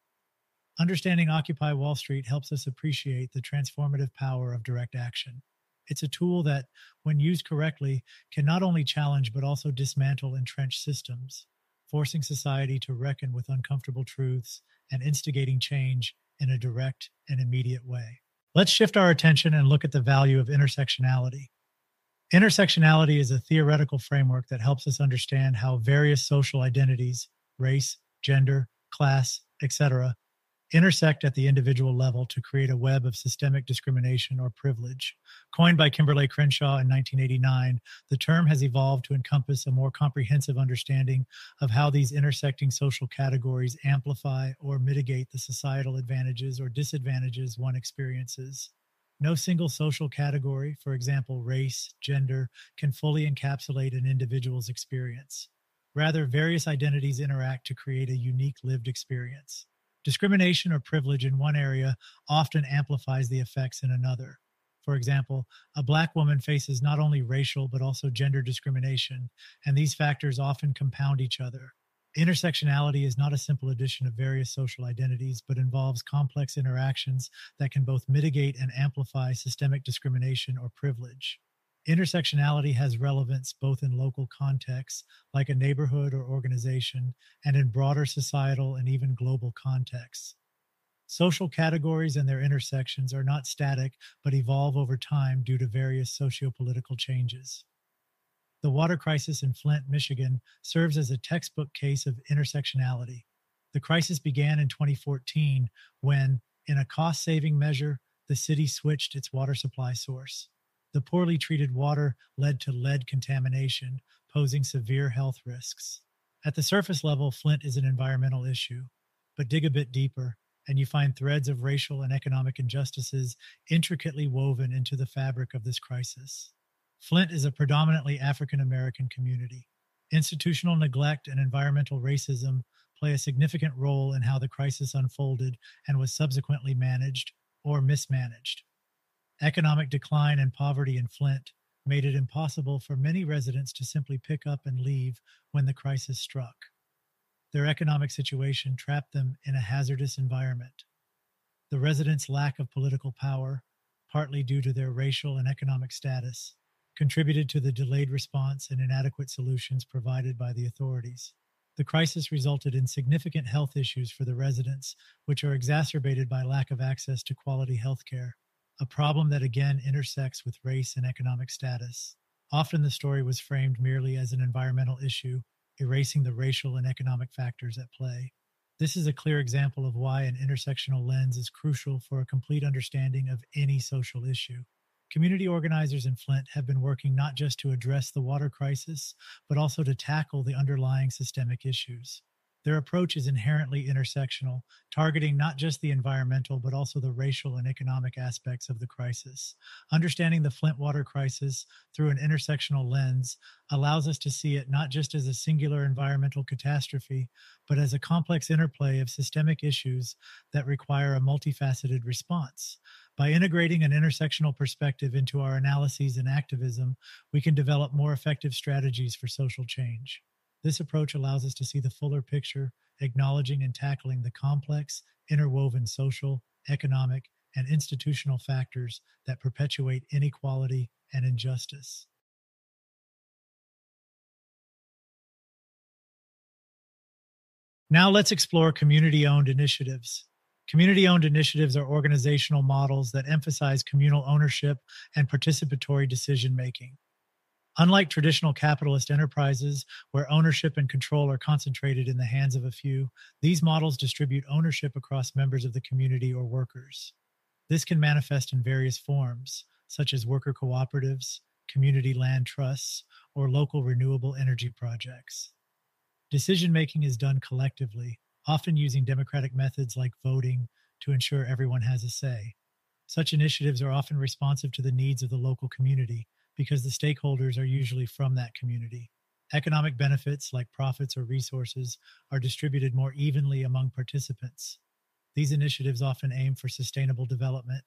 [SPEAKER 2] Understanding Occupy Wall Street helps us appreciate the transformative power of direct action. It's a tool that, when used correctly, can not only challenge but also dismantle entrenched systems, forcing society to reckon with uncomfortable truths and instigating change in a direct and immediate way. Let's shift our attention and look at the value of intersectionality. Intersectionality is a theoretical framework that helps us understand how various social identities, race, gender, class, etc., intersect at the individual level to create a web of systemic discrimination or privilege. Coined by Kimberlé Crenshaw in 1989, the term has evolved to encompass a more comprehensive understanding of how these intersecting social categories amplify or mitigate the societal advantages or disadvantages one experiences. No single social category, for example, race, gender, can fully encapsulate an individual's experience. Rather, various identities interact to create a unique lived experience. Discrimination or privilege in one area often amplifies the effects in another. For example, a Black woman faces not only racial but also gender discrimination, and these factors often compound each other. Intersectionality is not a simple addition of various social identities, but involves complex interactions that can both mitigate and amplify systemic discrimination or privilege. Intersectionality has relevance both in local contexts, like a neighborhood or organization, and in broader societal and even global contexts. Social categories and their intersections are not static, but evolve over time due to various socio-political changes. The water crisis in Flint, Michigan serves as a textbook case of intersectionality. The crisis began in 2014 when, in a cost saving measure, the city switched its water supply source. The poorly treated water led to lead contamination, posing severe health risks. At the surface level, Flint is an environmental issue, but dig a bit deeper, and you find threads of racial and economic injustices intricately woven into the fabric of this crisis. Flint is a predominantly African American community. Institutional neglect and environmental racism play a significant role in how the crisis unfolded and was subsequently managed or mismanaged. Economic decline and poverty in Flint made it impossible for many residents to simply pick up and leave when the crisis struck. Their economic situation trapped them in a hazardous environment. The residents' lack of political power, partly due to their racial and economic status, contributed to the delayed response and inadequate solutions provided by the authorities. The crisis resulted in significant health issues for the residents, which are exacerbated by lack of access to quality health care a problem that again intersects with race and economic status. Often the story was framed merely as an environmental issue, erasing the racial and economic factors at play. This is a clear example of why an intersectional lens is crucial for a complete understanding of any social issue. Community organizers in Flint have been working not just to address the water crisis, but also to tackle the underlying systemic issues. Their approach is inherently intersectional, targeting not just the environmental, but also the racial and economic aspects of the crisis. Understanding the Flint water crisis through an intersectional lens allows us to see it not just as a singular environmental catastrophe, but as a complex interplay of systemic issues that require a multifaceted response. By integrating an intersectional perspective into our analyses and activism, we can develop more effective strategies for social change. This approach allows us to see the fuller picture, acknowledging and tackling the complex, interwoven social, economic, and institutional factors that perpetuate inequality and injustice. Now let's explore community owned initiatives. Community owned initiatives are organizational models that emphasize communal ownership and participatory decision making. Unlike traditional capitalist enterprises, where ownership and control are concentrated in the hands of a few, these models distribute ownership across members of the community or workers. This can manifest in various forms, such as worker cooperatives, community land trusts, or local renewable energy projects. Decision making is done collectively, often using democratic methods like voting to ensure everyone has a say. Such initiatives are often responsive to the needs of the local community because the stakeholders are usually from that community. Economic benefits, like profits or resources, are distributed more evenly among participants. These initiatives often aim for sustainable development,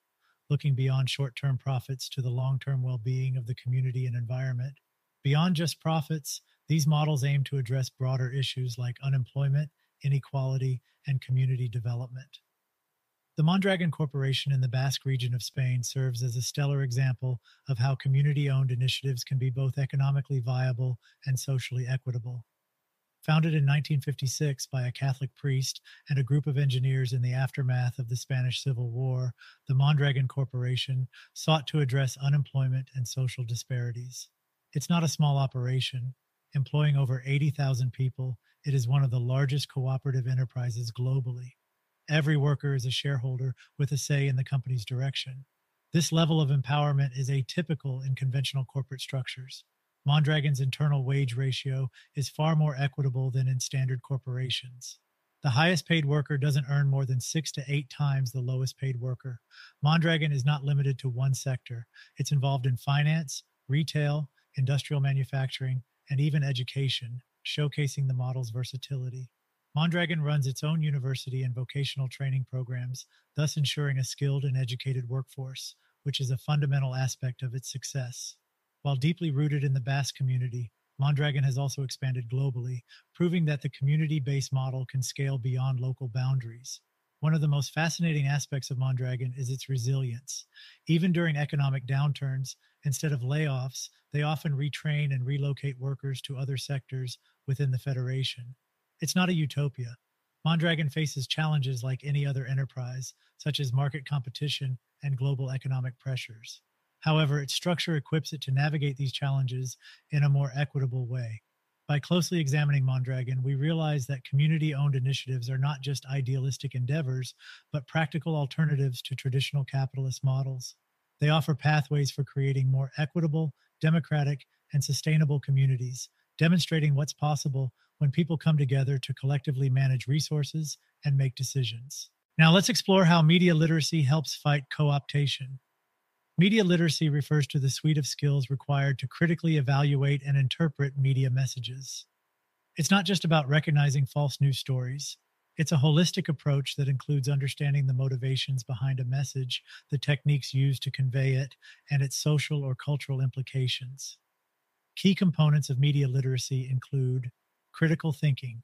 [SPEAKER 2] looking beyond short term profits to the long term well being of the community and environment. Beyond just profits, these models aim to address broader issues like unemployment, inequality, and community development. The Mondragon Corporation in the Basque region of Spain serves as a stellar example of how community owned initiatives can be both economically viable and socially equitable. Founded in 1956 by a Catholic priest and a group of engineers in the aftermath of the Spanish Civil War, the Mondragon Corporation sought to address unemployment and social disparities. It's not a small operation. Employing over 80,000 people, it is one of the largest cooperative enterprises globally. Every worker is a shareholder with a say in the company's direction. This level of empowerment is atypical in conventional corporate structures. Mondragon's internal wage ratio is far more equitable than in standard corporations. The highest paid worker doesn't earn more than six to eight times the lowest paid worker. Mondragon is not limited to one sector, it's involved in finance, retail, industrial manufacturing, and even education, showcasing the model's versatility. Mondragon runs its own university and vocational training programs, thus ensuring a skilled and educated workforce, which is a fundamental aspect of its success. While deeply rooted in the Basque community, Mondragon has also expanded globally, proving that the community based model can scale beyond local boundaries. One of the most fascinating aspects of Mondragon is its resilience. Even during economic downturns, instead of layoffs, they often retrain and relocate workers to other sectors within the Federation. It's not a utopia. Mondragon faces challenges like any other enterprise, such as market competition and global economic pressures. However, its structure equips it to navigate these challenges in a more equitable way. By closely examining Mondragon, we realize that community owned initiatives are not just idealistic endeavors, but practical alternatives to traditional capitalist models. They offer pathways for creating more equitable, democratic, and sustainable communities, demonstrating what's possible when people come together to collectively manage resources and make decisions. Now, let's explore how media literacy helps fight co optation. Media literacy refers to the suite of skills required to critically evaluate and interpret media messages. It's not just about recognizing false news stories. It's a holistic approach that includes understanding the motivations behind a message, the techniques used to convey it, and its social or cultural implications. Key components of media literacy include critical thinking,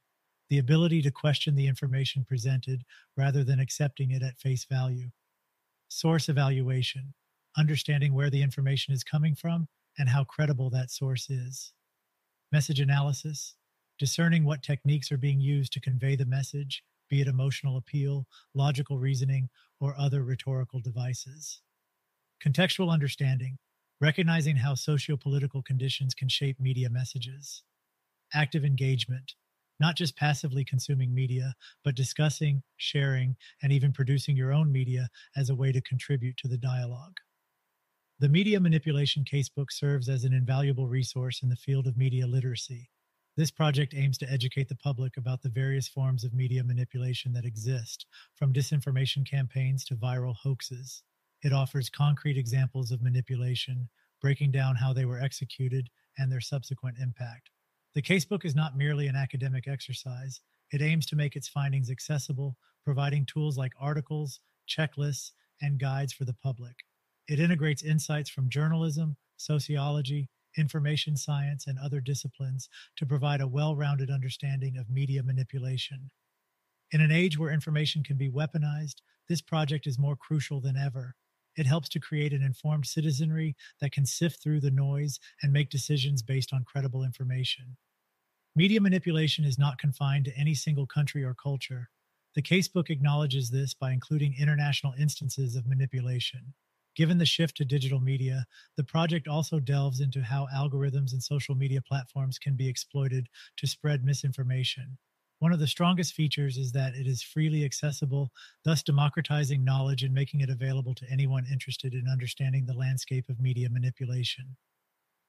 [SPEAKER 2] the ability to question the information presented rather than accepting it at face value, source evaluation, understanding where the information is coming from and how credible that source is, message analysis, discerning what techniques are being used to convey the message, be it emotional appeal, logical reasoning, or other rhetorical devices. Contextual understanding, recognizing how socio-political conditions can shape media messages active engagement, not just passively consuming media, but discussing, sharing, and even producing your own media as a way to contribute to the dialogue. The Media Manipulation Casebook serves as an invaluable resource in the field of media literacy. This project aims to educate the public about the various forms of media manipulation that exist, from disinformation campaigns to viral hoaxes. It offers concrete examples of manipulation, breaking down how they were executed and their subsequent impact. The casebook is not merely an academic exercise, it aims to make its findings accessible, providing tools like articles, checklists, and guides for the public. It integrates insights from journalism, sociology, information science, and other disciplines to provide a well rounded understanding of media manipulation. In an age where information can be weaponized, this project is more crucial than ever. It helps to create an informed citizenry that can sift through the noise and make decisions based on credible information. Media manipulation is not confined to any single country or culture. The casebook acknowledges this by including international instances of manipulation. Given the shift to digital media, the project also delves into how algorithms and social media platforms can be exploited to spread misinformation. One of the strongest features is that it is freely accessible, thus democratizing knowledge and making it available to anyone interested in understanding the landscape of media manipulation.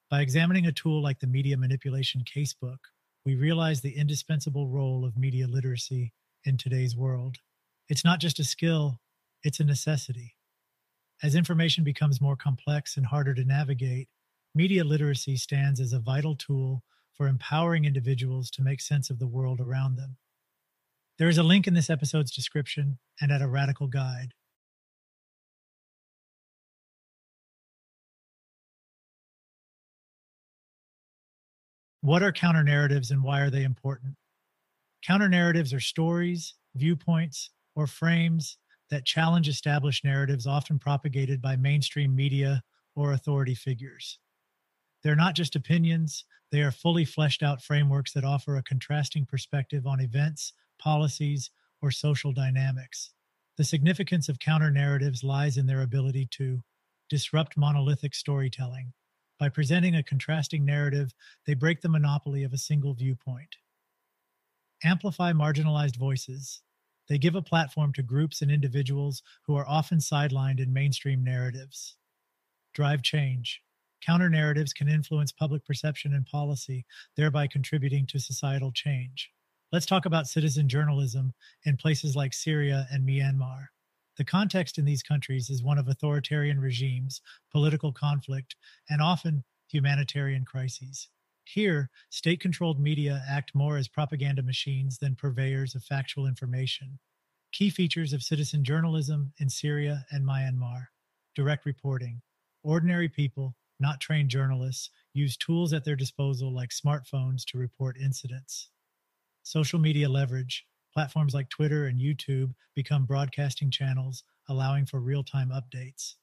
[SPEAKER 2] By examining a tool like the Media Manipulation Casebook, we realize the indispensable role of media literacy in today's world. It's not just a skill, it's a necessity. As information becomes more complex and harder to navigate, media literacy stands as a vital tool for empowering individuals to make sense of the world around them. There is a link in this episode's description and at a radical guide. What are counter narratives and why are they important? Counter narratives are stories, viewpoints, or frames that challenge established narratives often propagated by mainstream media or authority figures. They're not just opinions, they are fully fleshed out frameworks that offer a contrasting perspective on events, policies, or social dynamics. The significance of counter narratives lies in their ability to disrupt monolithic storytelling, by presenting a contrasting narrative, they break the monopoly of a single viewpoint. Amplify marginalized voices. They give a platform to groups and individuals who are often sidelined in mainstream narratives. Drive change. Counter narratives can influence public perception and policy, thereby contributing to societal change. Let's talk about citizen journalism in places like Syria and Myanmar. The context in these countries is one of authoritarian regimes, political conflict, and often humanitarian crises. Here, state controlled media act more as propaganda machines than purveyors of factual information. Key features of citizen journalism in Syria and Myanmar direct reporting. Ordinary people, not trained journalists, use tools at their disposal like smartphones to report incidents. Social media leverage. Platforms like Twitter and YouTube become broadcasting channels, allowing for real time updates.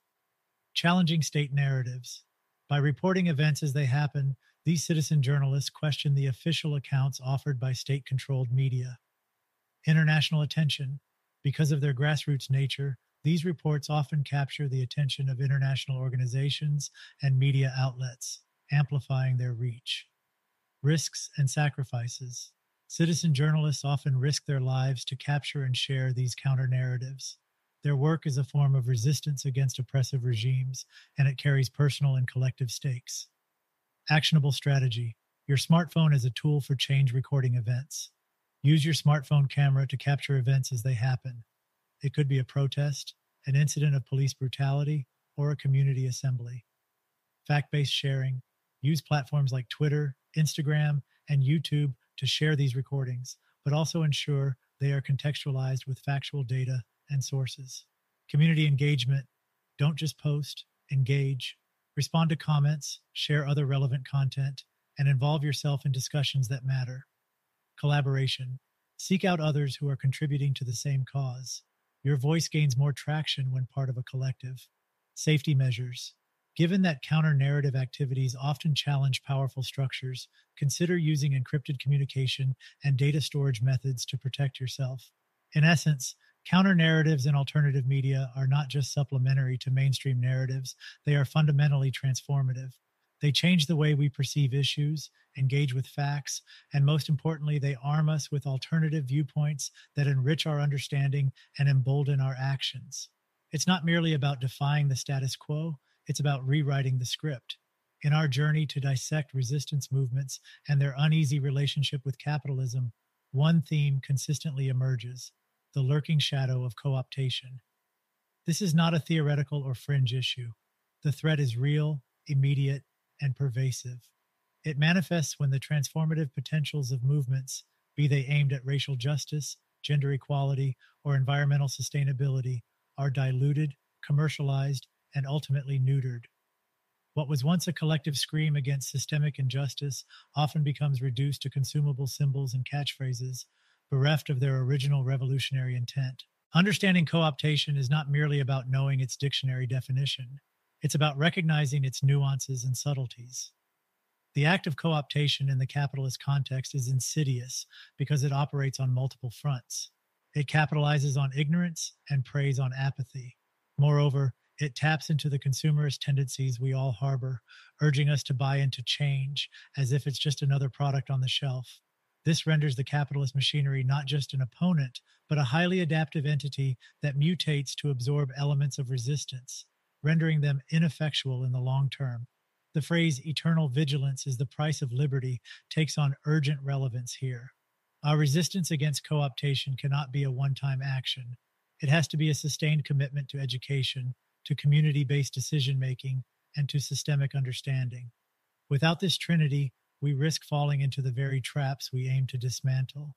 [SPEAKER 2] Challenging state narratives. By reporting events as they happen, these citizen journalists question the official accounts offered by state controlled media. International attention. Because of their grassroots nature, these reports often capture the attention of international organizations and media outlets, amplifying their reach. Risks and sacrifices. Citizen journalists often risk their lives to capture and share these counter narratives. Their work is a form of resistance against oppressive regimes, and it carries personal and collective stakes. Actionable strategy Your smartphone is a tool for change recording events. Use your smartphone camera to capture events as they happen. It could be a protest, an incident of police brutality, or a community assembly. Fact based sharing Use platforms like Twitter, Instagram, and YouTube to share these recordings, but also ensure they are contextualized with factual data and sources. Community engagement don't just post, engage, respond to comments, share other relevant content, and involve yourself in discussions that matter. Collaboration seek out others who are contributing to the same cause. Your voice gains more traction when part of a collective. Safety measures Given that counter narrative activities often challenge powerful structures, consider using encrypted communication and data storage methods to protect yourself. In essence, counter narratives in alternative media are not just supplementary to mainstream narratives, they are fundamentally transformative. They change the way we perceive issues, engage with facts, and most importantly, they arm us with alternative viewpoints that enrich our understanding and embolden our actions. It's not merely about defying the status quo, it's about rewriting the script. In our journey to dissect resistance movements and their uneasy relationship with capitalism, one theme consistently emerges the lurking shadow of co optation. This is not a theoretical or fringe issue. The threat is real, immediate, and pervasive. It manifests when the transformative potentials of movements, be they aimed at racial justice, gender equality, or environmental sustainability, are diluted, commercialized, and ultimately neutered. What was once a collective scream against systemic injustice often becomes reduced to consumable symbols and catchphrases, bereft of their original revolutionary intent. Understanding co optation is not merely about knowing its dictionary definition, it's about recognizing its nuances and subtleties. The act of co optation in the capitalist context is insidious because it operates on multiple fronts. It capitalizes on ignorance and preys on apathy. Moreover, it taps into the consumerist tendencies we all harbor, urging us to buy into change as if it's just another product on the shelf. This renders the capitalist machinery not just an opponent, but a highly adaptive entity that mutates to absorb elements of resistance, rendering them ineffectual in the long term. The phrase eternal vigilance is the price of liberty takes on urgent relevance here. Our resistance against co optation cannot be a one time action. It has to be a sustained commitment to education, to community based decision making, and to systemic understanding. Without this trinity, we risk falling into the very traps we aim to dismantle.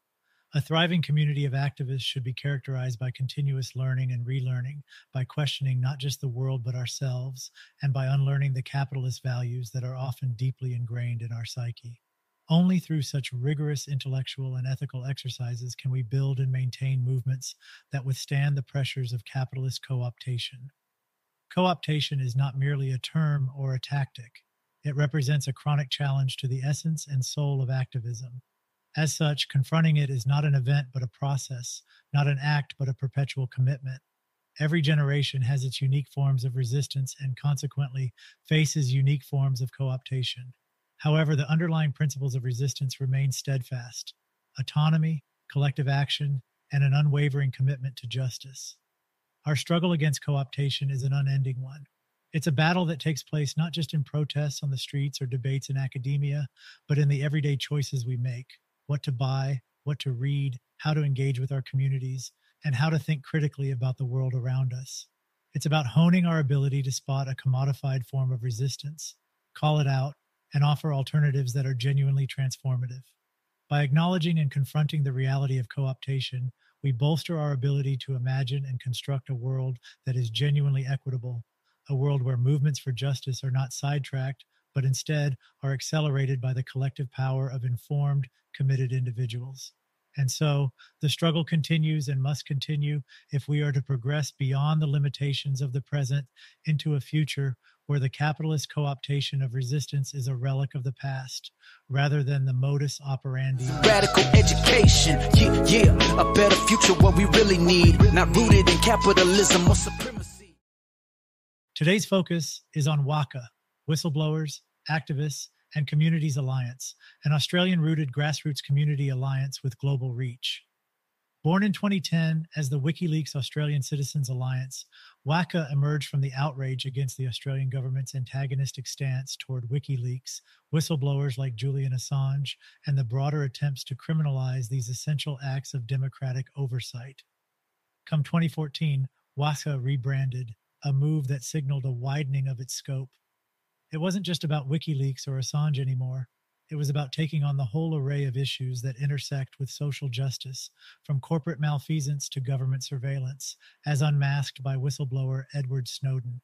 [SPEAKER 2] A thriving community of activists should be characterized by continuous learning and relearning, by questioning not just the world but ourselves, and by unlearning the capitalist values that are often deeply ingrained in our psyche. Only through such rigorous intellectual and ethical exercises can we build and maintain movements that withstand the pressures of capitalist co optation. Co optation is not merely a term or a tactic, it represents a chronic challenge to the essence and soul of activism. As such, confronting it is not an event but a process, not an act but a perpetual commitment. Every generation has its unique forms of resistance and consequently faces unique forms of co optation. However, the underlying principles of resistance remain steadfast autonomy, collective action, and an unwavering commitment to justice. Our struggle against co optation is an unending one. It's a battle that takes place not just in protests on the streets or debates in academia, but in the everyday choices we make what to buy, what to read, how to engage with our communities, and how to think critically about the world around us. It's about honing our ability to spot a commodified form of resistance, call it out, and offer alternatives that are genuinely transformative. By acknowledging and confronting the reality of co optation, we bolster our ability to imagine and construct a world that is genuinely equitable, a world where movements for justice are not sidetracked, but instead are accelerated by the collective power of informed, committed individuals. And so the struggle continues and must continue if we are to progress beyond the limitations of the present into a future where the capitalist co optation of resistance is a relic of the past rather than the modus operandi.
[SPEAKER 1] Radical education, yeah, a better future, what we really need, not rooted in capitalism or supremacy.
[SPEAKER 2] Today's focus is on WACA, whistleblowers, activists, and Communities Alliance, an Australian rooted grassroots community alliance with global reach. Born in 2010 as the WikiLeaks Australian Citizens Alliance, WACA emerged from the outrage against the Australian government's antagonistic stance toward WikiLeaks, whistleblowers like Julian Assange, and the broader attempts to criminalize these essential acts of democratic oversight. Come 2014, WACA rebranded, a move that signaled a widening of its scope. It wasn't just about WikiLeaks or Assange anymore. It was about taking on the whole array of issues that intersect with social justice, from corporate malfeasance to government surveillance, as unmasked by whistleblower Edward Snowden.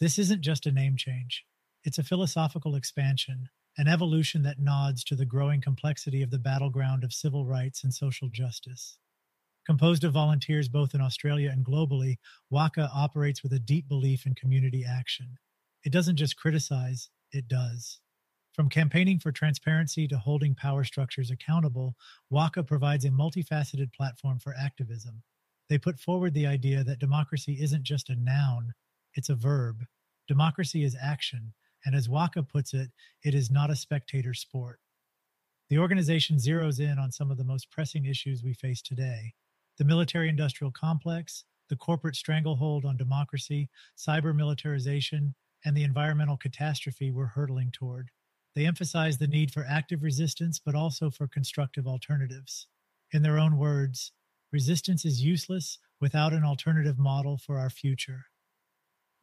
[SPEAKER 2] This isn't just a name change, it's a philosophical expansion, an evolution that nods to the growing complexity of the battleground of civil rights and social justice. Composed of volunteers both in Australia and globally, WACA operates with a deep belief in community action. It doesn't just criticize, it does. From campaigning for transparency to holding power structures accountable, WACA provides a multifaceted platform for activism. They put forward the idea that democracy isn't just a noun, it's a verb. Democracy is action, and as WACA puts it, it is not a spectator sport. The organization zeroes in on some of the most pressing issues we face today the military industrial complex, the corporate stranglehold on democracy, cyber militarization, and the environmental catastrophe we're hurtling toward. They emphasize the need for active resistance, but also for constructive alternatives. In their own words, resistance is useless without an alternative model for our future.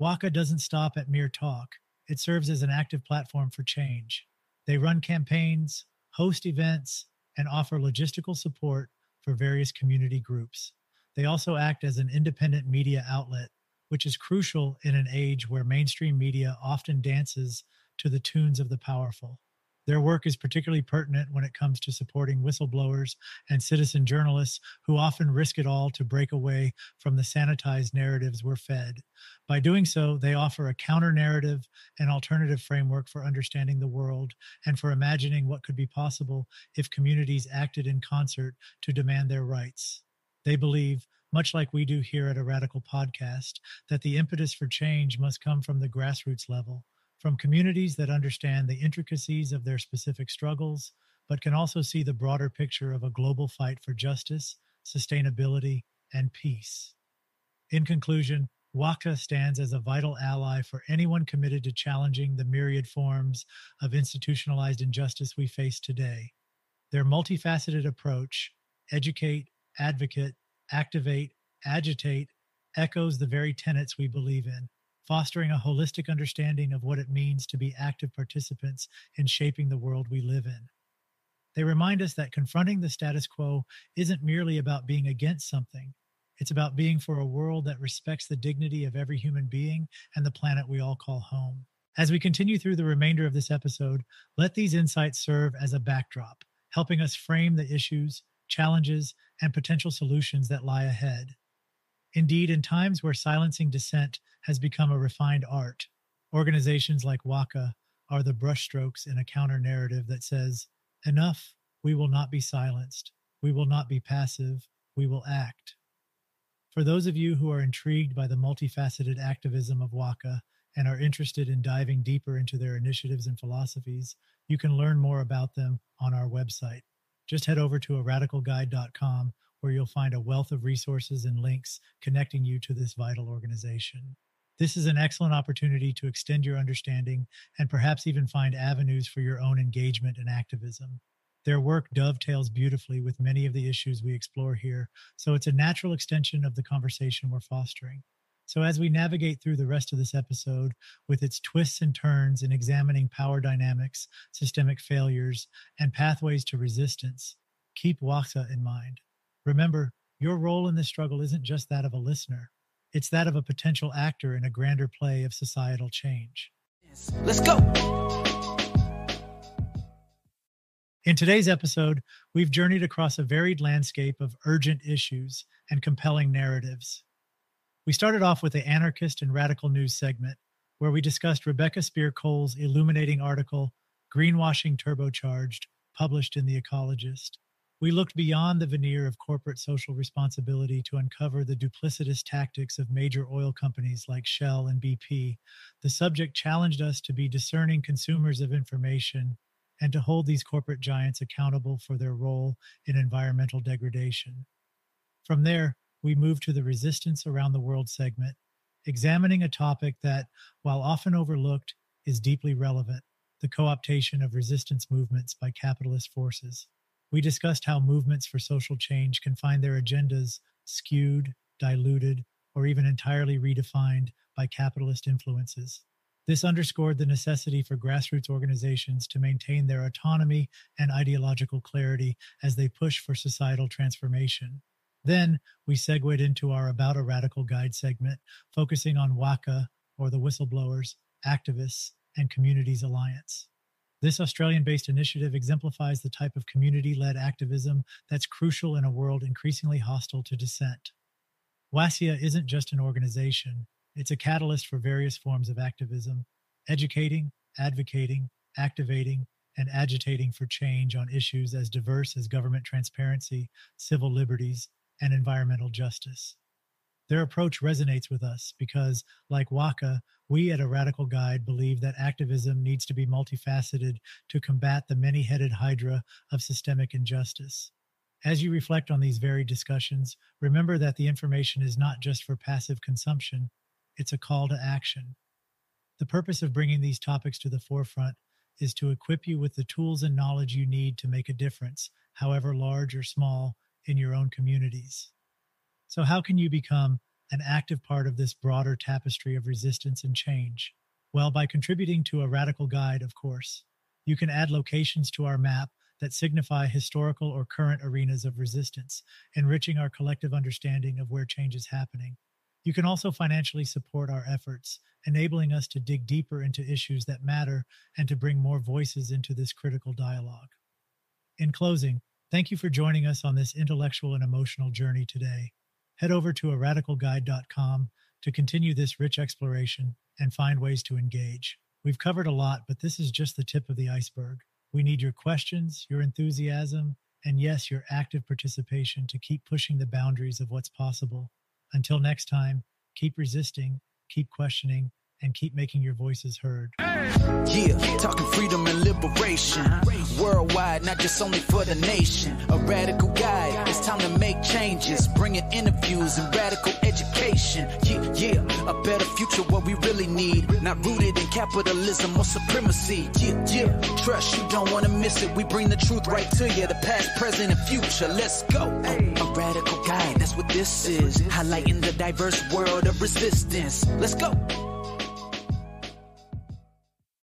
[SPEAKER 2] WACA doesn't stop at mere talk, it serves as an active platform for change. They run campaigns, host events, and offer logistical support for various community groups. They also act as an independent media outlet, which is crucial in an age where mainstream media often dances to the tunes of the powerful. Their work is particularly pertinent when it comes to supporting whistleblowers and citizen journalists who often risk it all to break away from the sanitized narratives we're fed. By doing so, they offer a counter narrative and alternative framework for understanding the world and for imagining what could be possible if communities acted in concert to demand their rights. They believe, much like we do here at a Radical Podcast, that the impetus for change must come from the grassroots level from communities that understand the intricacies of their specific struggles, but can also see the broader picture of a global fight for justice, sustainability, and peace. In conclusion, WACA stands as a vital ally for anyone committed to challenging the myriad forms of institutionalized injustice we face today. Their multifaceted approach, educate, advocate, activate, agitate, echoes the very tenets we believe in fostering a holistic understanding of what it means to be active participants in shaping the world we live in. They remind us that confronting the status quo isn't merely about being against something, it's about being for a world that respects the dignity of every human being and the planet we all call home. As we continue through the remainder of this episode, let these insights serve as a backdrop, helping us frame the issues, challenges, and potential solutions that lie ahead. Indeed, in times where silencing dissent has become a refined art, organizations like WACA are the brushstrokes in a counter narrative that says, Enough, we will not be silenced. We will not be passive. We will act. For those of you who are intrigued by the multifaceted activism of WACA and are interested in diving deeper into their initiatives and philosophies, you can learn more about them on our website. Just head over to a where you'll find a wealth of resources and links connecting you to this vital organization. This is an excellent opportunity to extend your understanding and perhaps even find avenues for your own engagement and activism. Their work dovetails beautifully with many of the issues we explore here, so it's a natural extension of the conversation we're fostering. So, as we navigate through the rest of this episode with its twists and turns in examining power dynamics, systemic failures, and pathways to resistance, keep WACA in mind. Remember, your role in this struggle isn't just that of a listener, it's that of a potential actor in a grander play of societal change.
[SPEAKER 1] Let's go.
[SPEAKER 2] In today's episode, we've journeyed across a varied landscape of urgent issues and compelling narratives. We started off with the anarchist and radical news segment, where we discussed Rebecca Speare-Cole's illuminating article, Greenwashing Turbocharged, published in The Ecologist. We looked beyond the veneer of corporate social responsibility to uncover the duplicitous tactics of major oil companies like Shell and BP. The subject challenged us to be discerning consumers of information and to hold these corporate giants accountable for their role in environmental degradation. From there, we moved to the resistance around the world segment, examining a topic that, while often overlooked, is deeply relevant the co optation of resistance movements by capitalist forces. We discussed how movements for social change can find their agendas skewed, diluted, or even entirely redefined by capitalist influences. This underscored the necessity for grassroots organizations to maintain their autonomy and ideological clarity as they push for societal transformation. Then we segued into our About a Radical Guide segment, focusing on WACA, or the Whistleblowers, Activists, and Communities Alliance. This Australian based initiative exemplifies the type of community led activism that's crucial in a world increasingly hostile to dissent. WACA isn't just an organization, it's a catalyst for various forms of activism, educating, advocating, activating, and agitating for change on issues as diverse as government transparency, civil liberties, and environmental justice. Their approach resonates with us because, like WACA, we at A Radical Guide believe that activism needs to be multifaceted to combat the many headed hydra of systemic injustice. As you reflect on these varied discussions, remember that the information is not just for passive consumption, it's a call to action. The purpose of bringing these topics to the forefront is to equip you with the tools and knowledge you need to make a difference, however large or small, in your own communities. So, how can you become an active part of this broader tapestry of resistance and change? Well, by contributing to a radical guide, of course. You can add locations to our map that signify historical or current arenas of resistance, enriching our collective understanding of where change is happening. You can also financially support our efforts, enabling us to dig deeper into issues that matter and to bring more voices into this critical dialogue. In closing, thank you for joining us on this intellectual and emotional journey today. Head over to a radicalguide.com to continue this rich exploration and find ways to engage. We've covered a lot, but this is just the tip of the iceberg. We need your questions, your enthusiasm, and yes, your active participation to keep pushing the boundaries of what's possible. Until next time, keep resisting, keep questioning, and keep making your voices heard.
[SPEAKER 1] Yeah, talking freedom and liberation. Worldwide, not just only for the nation. A radical guide, it's time to make changes. Bringing interviews and radical education. Yeah, yeah, a better future, what we really need. Not rooted in capitalism or supremacy. Yeah, yeah, trust you don't wanna miss it. We bring the truth right to you, the past, present, and future. Let's go. A radical guide, that's what this is. Highlighting the diverse world of resistance. Let's go.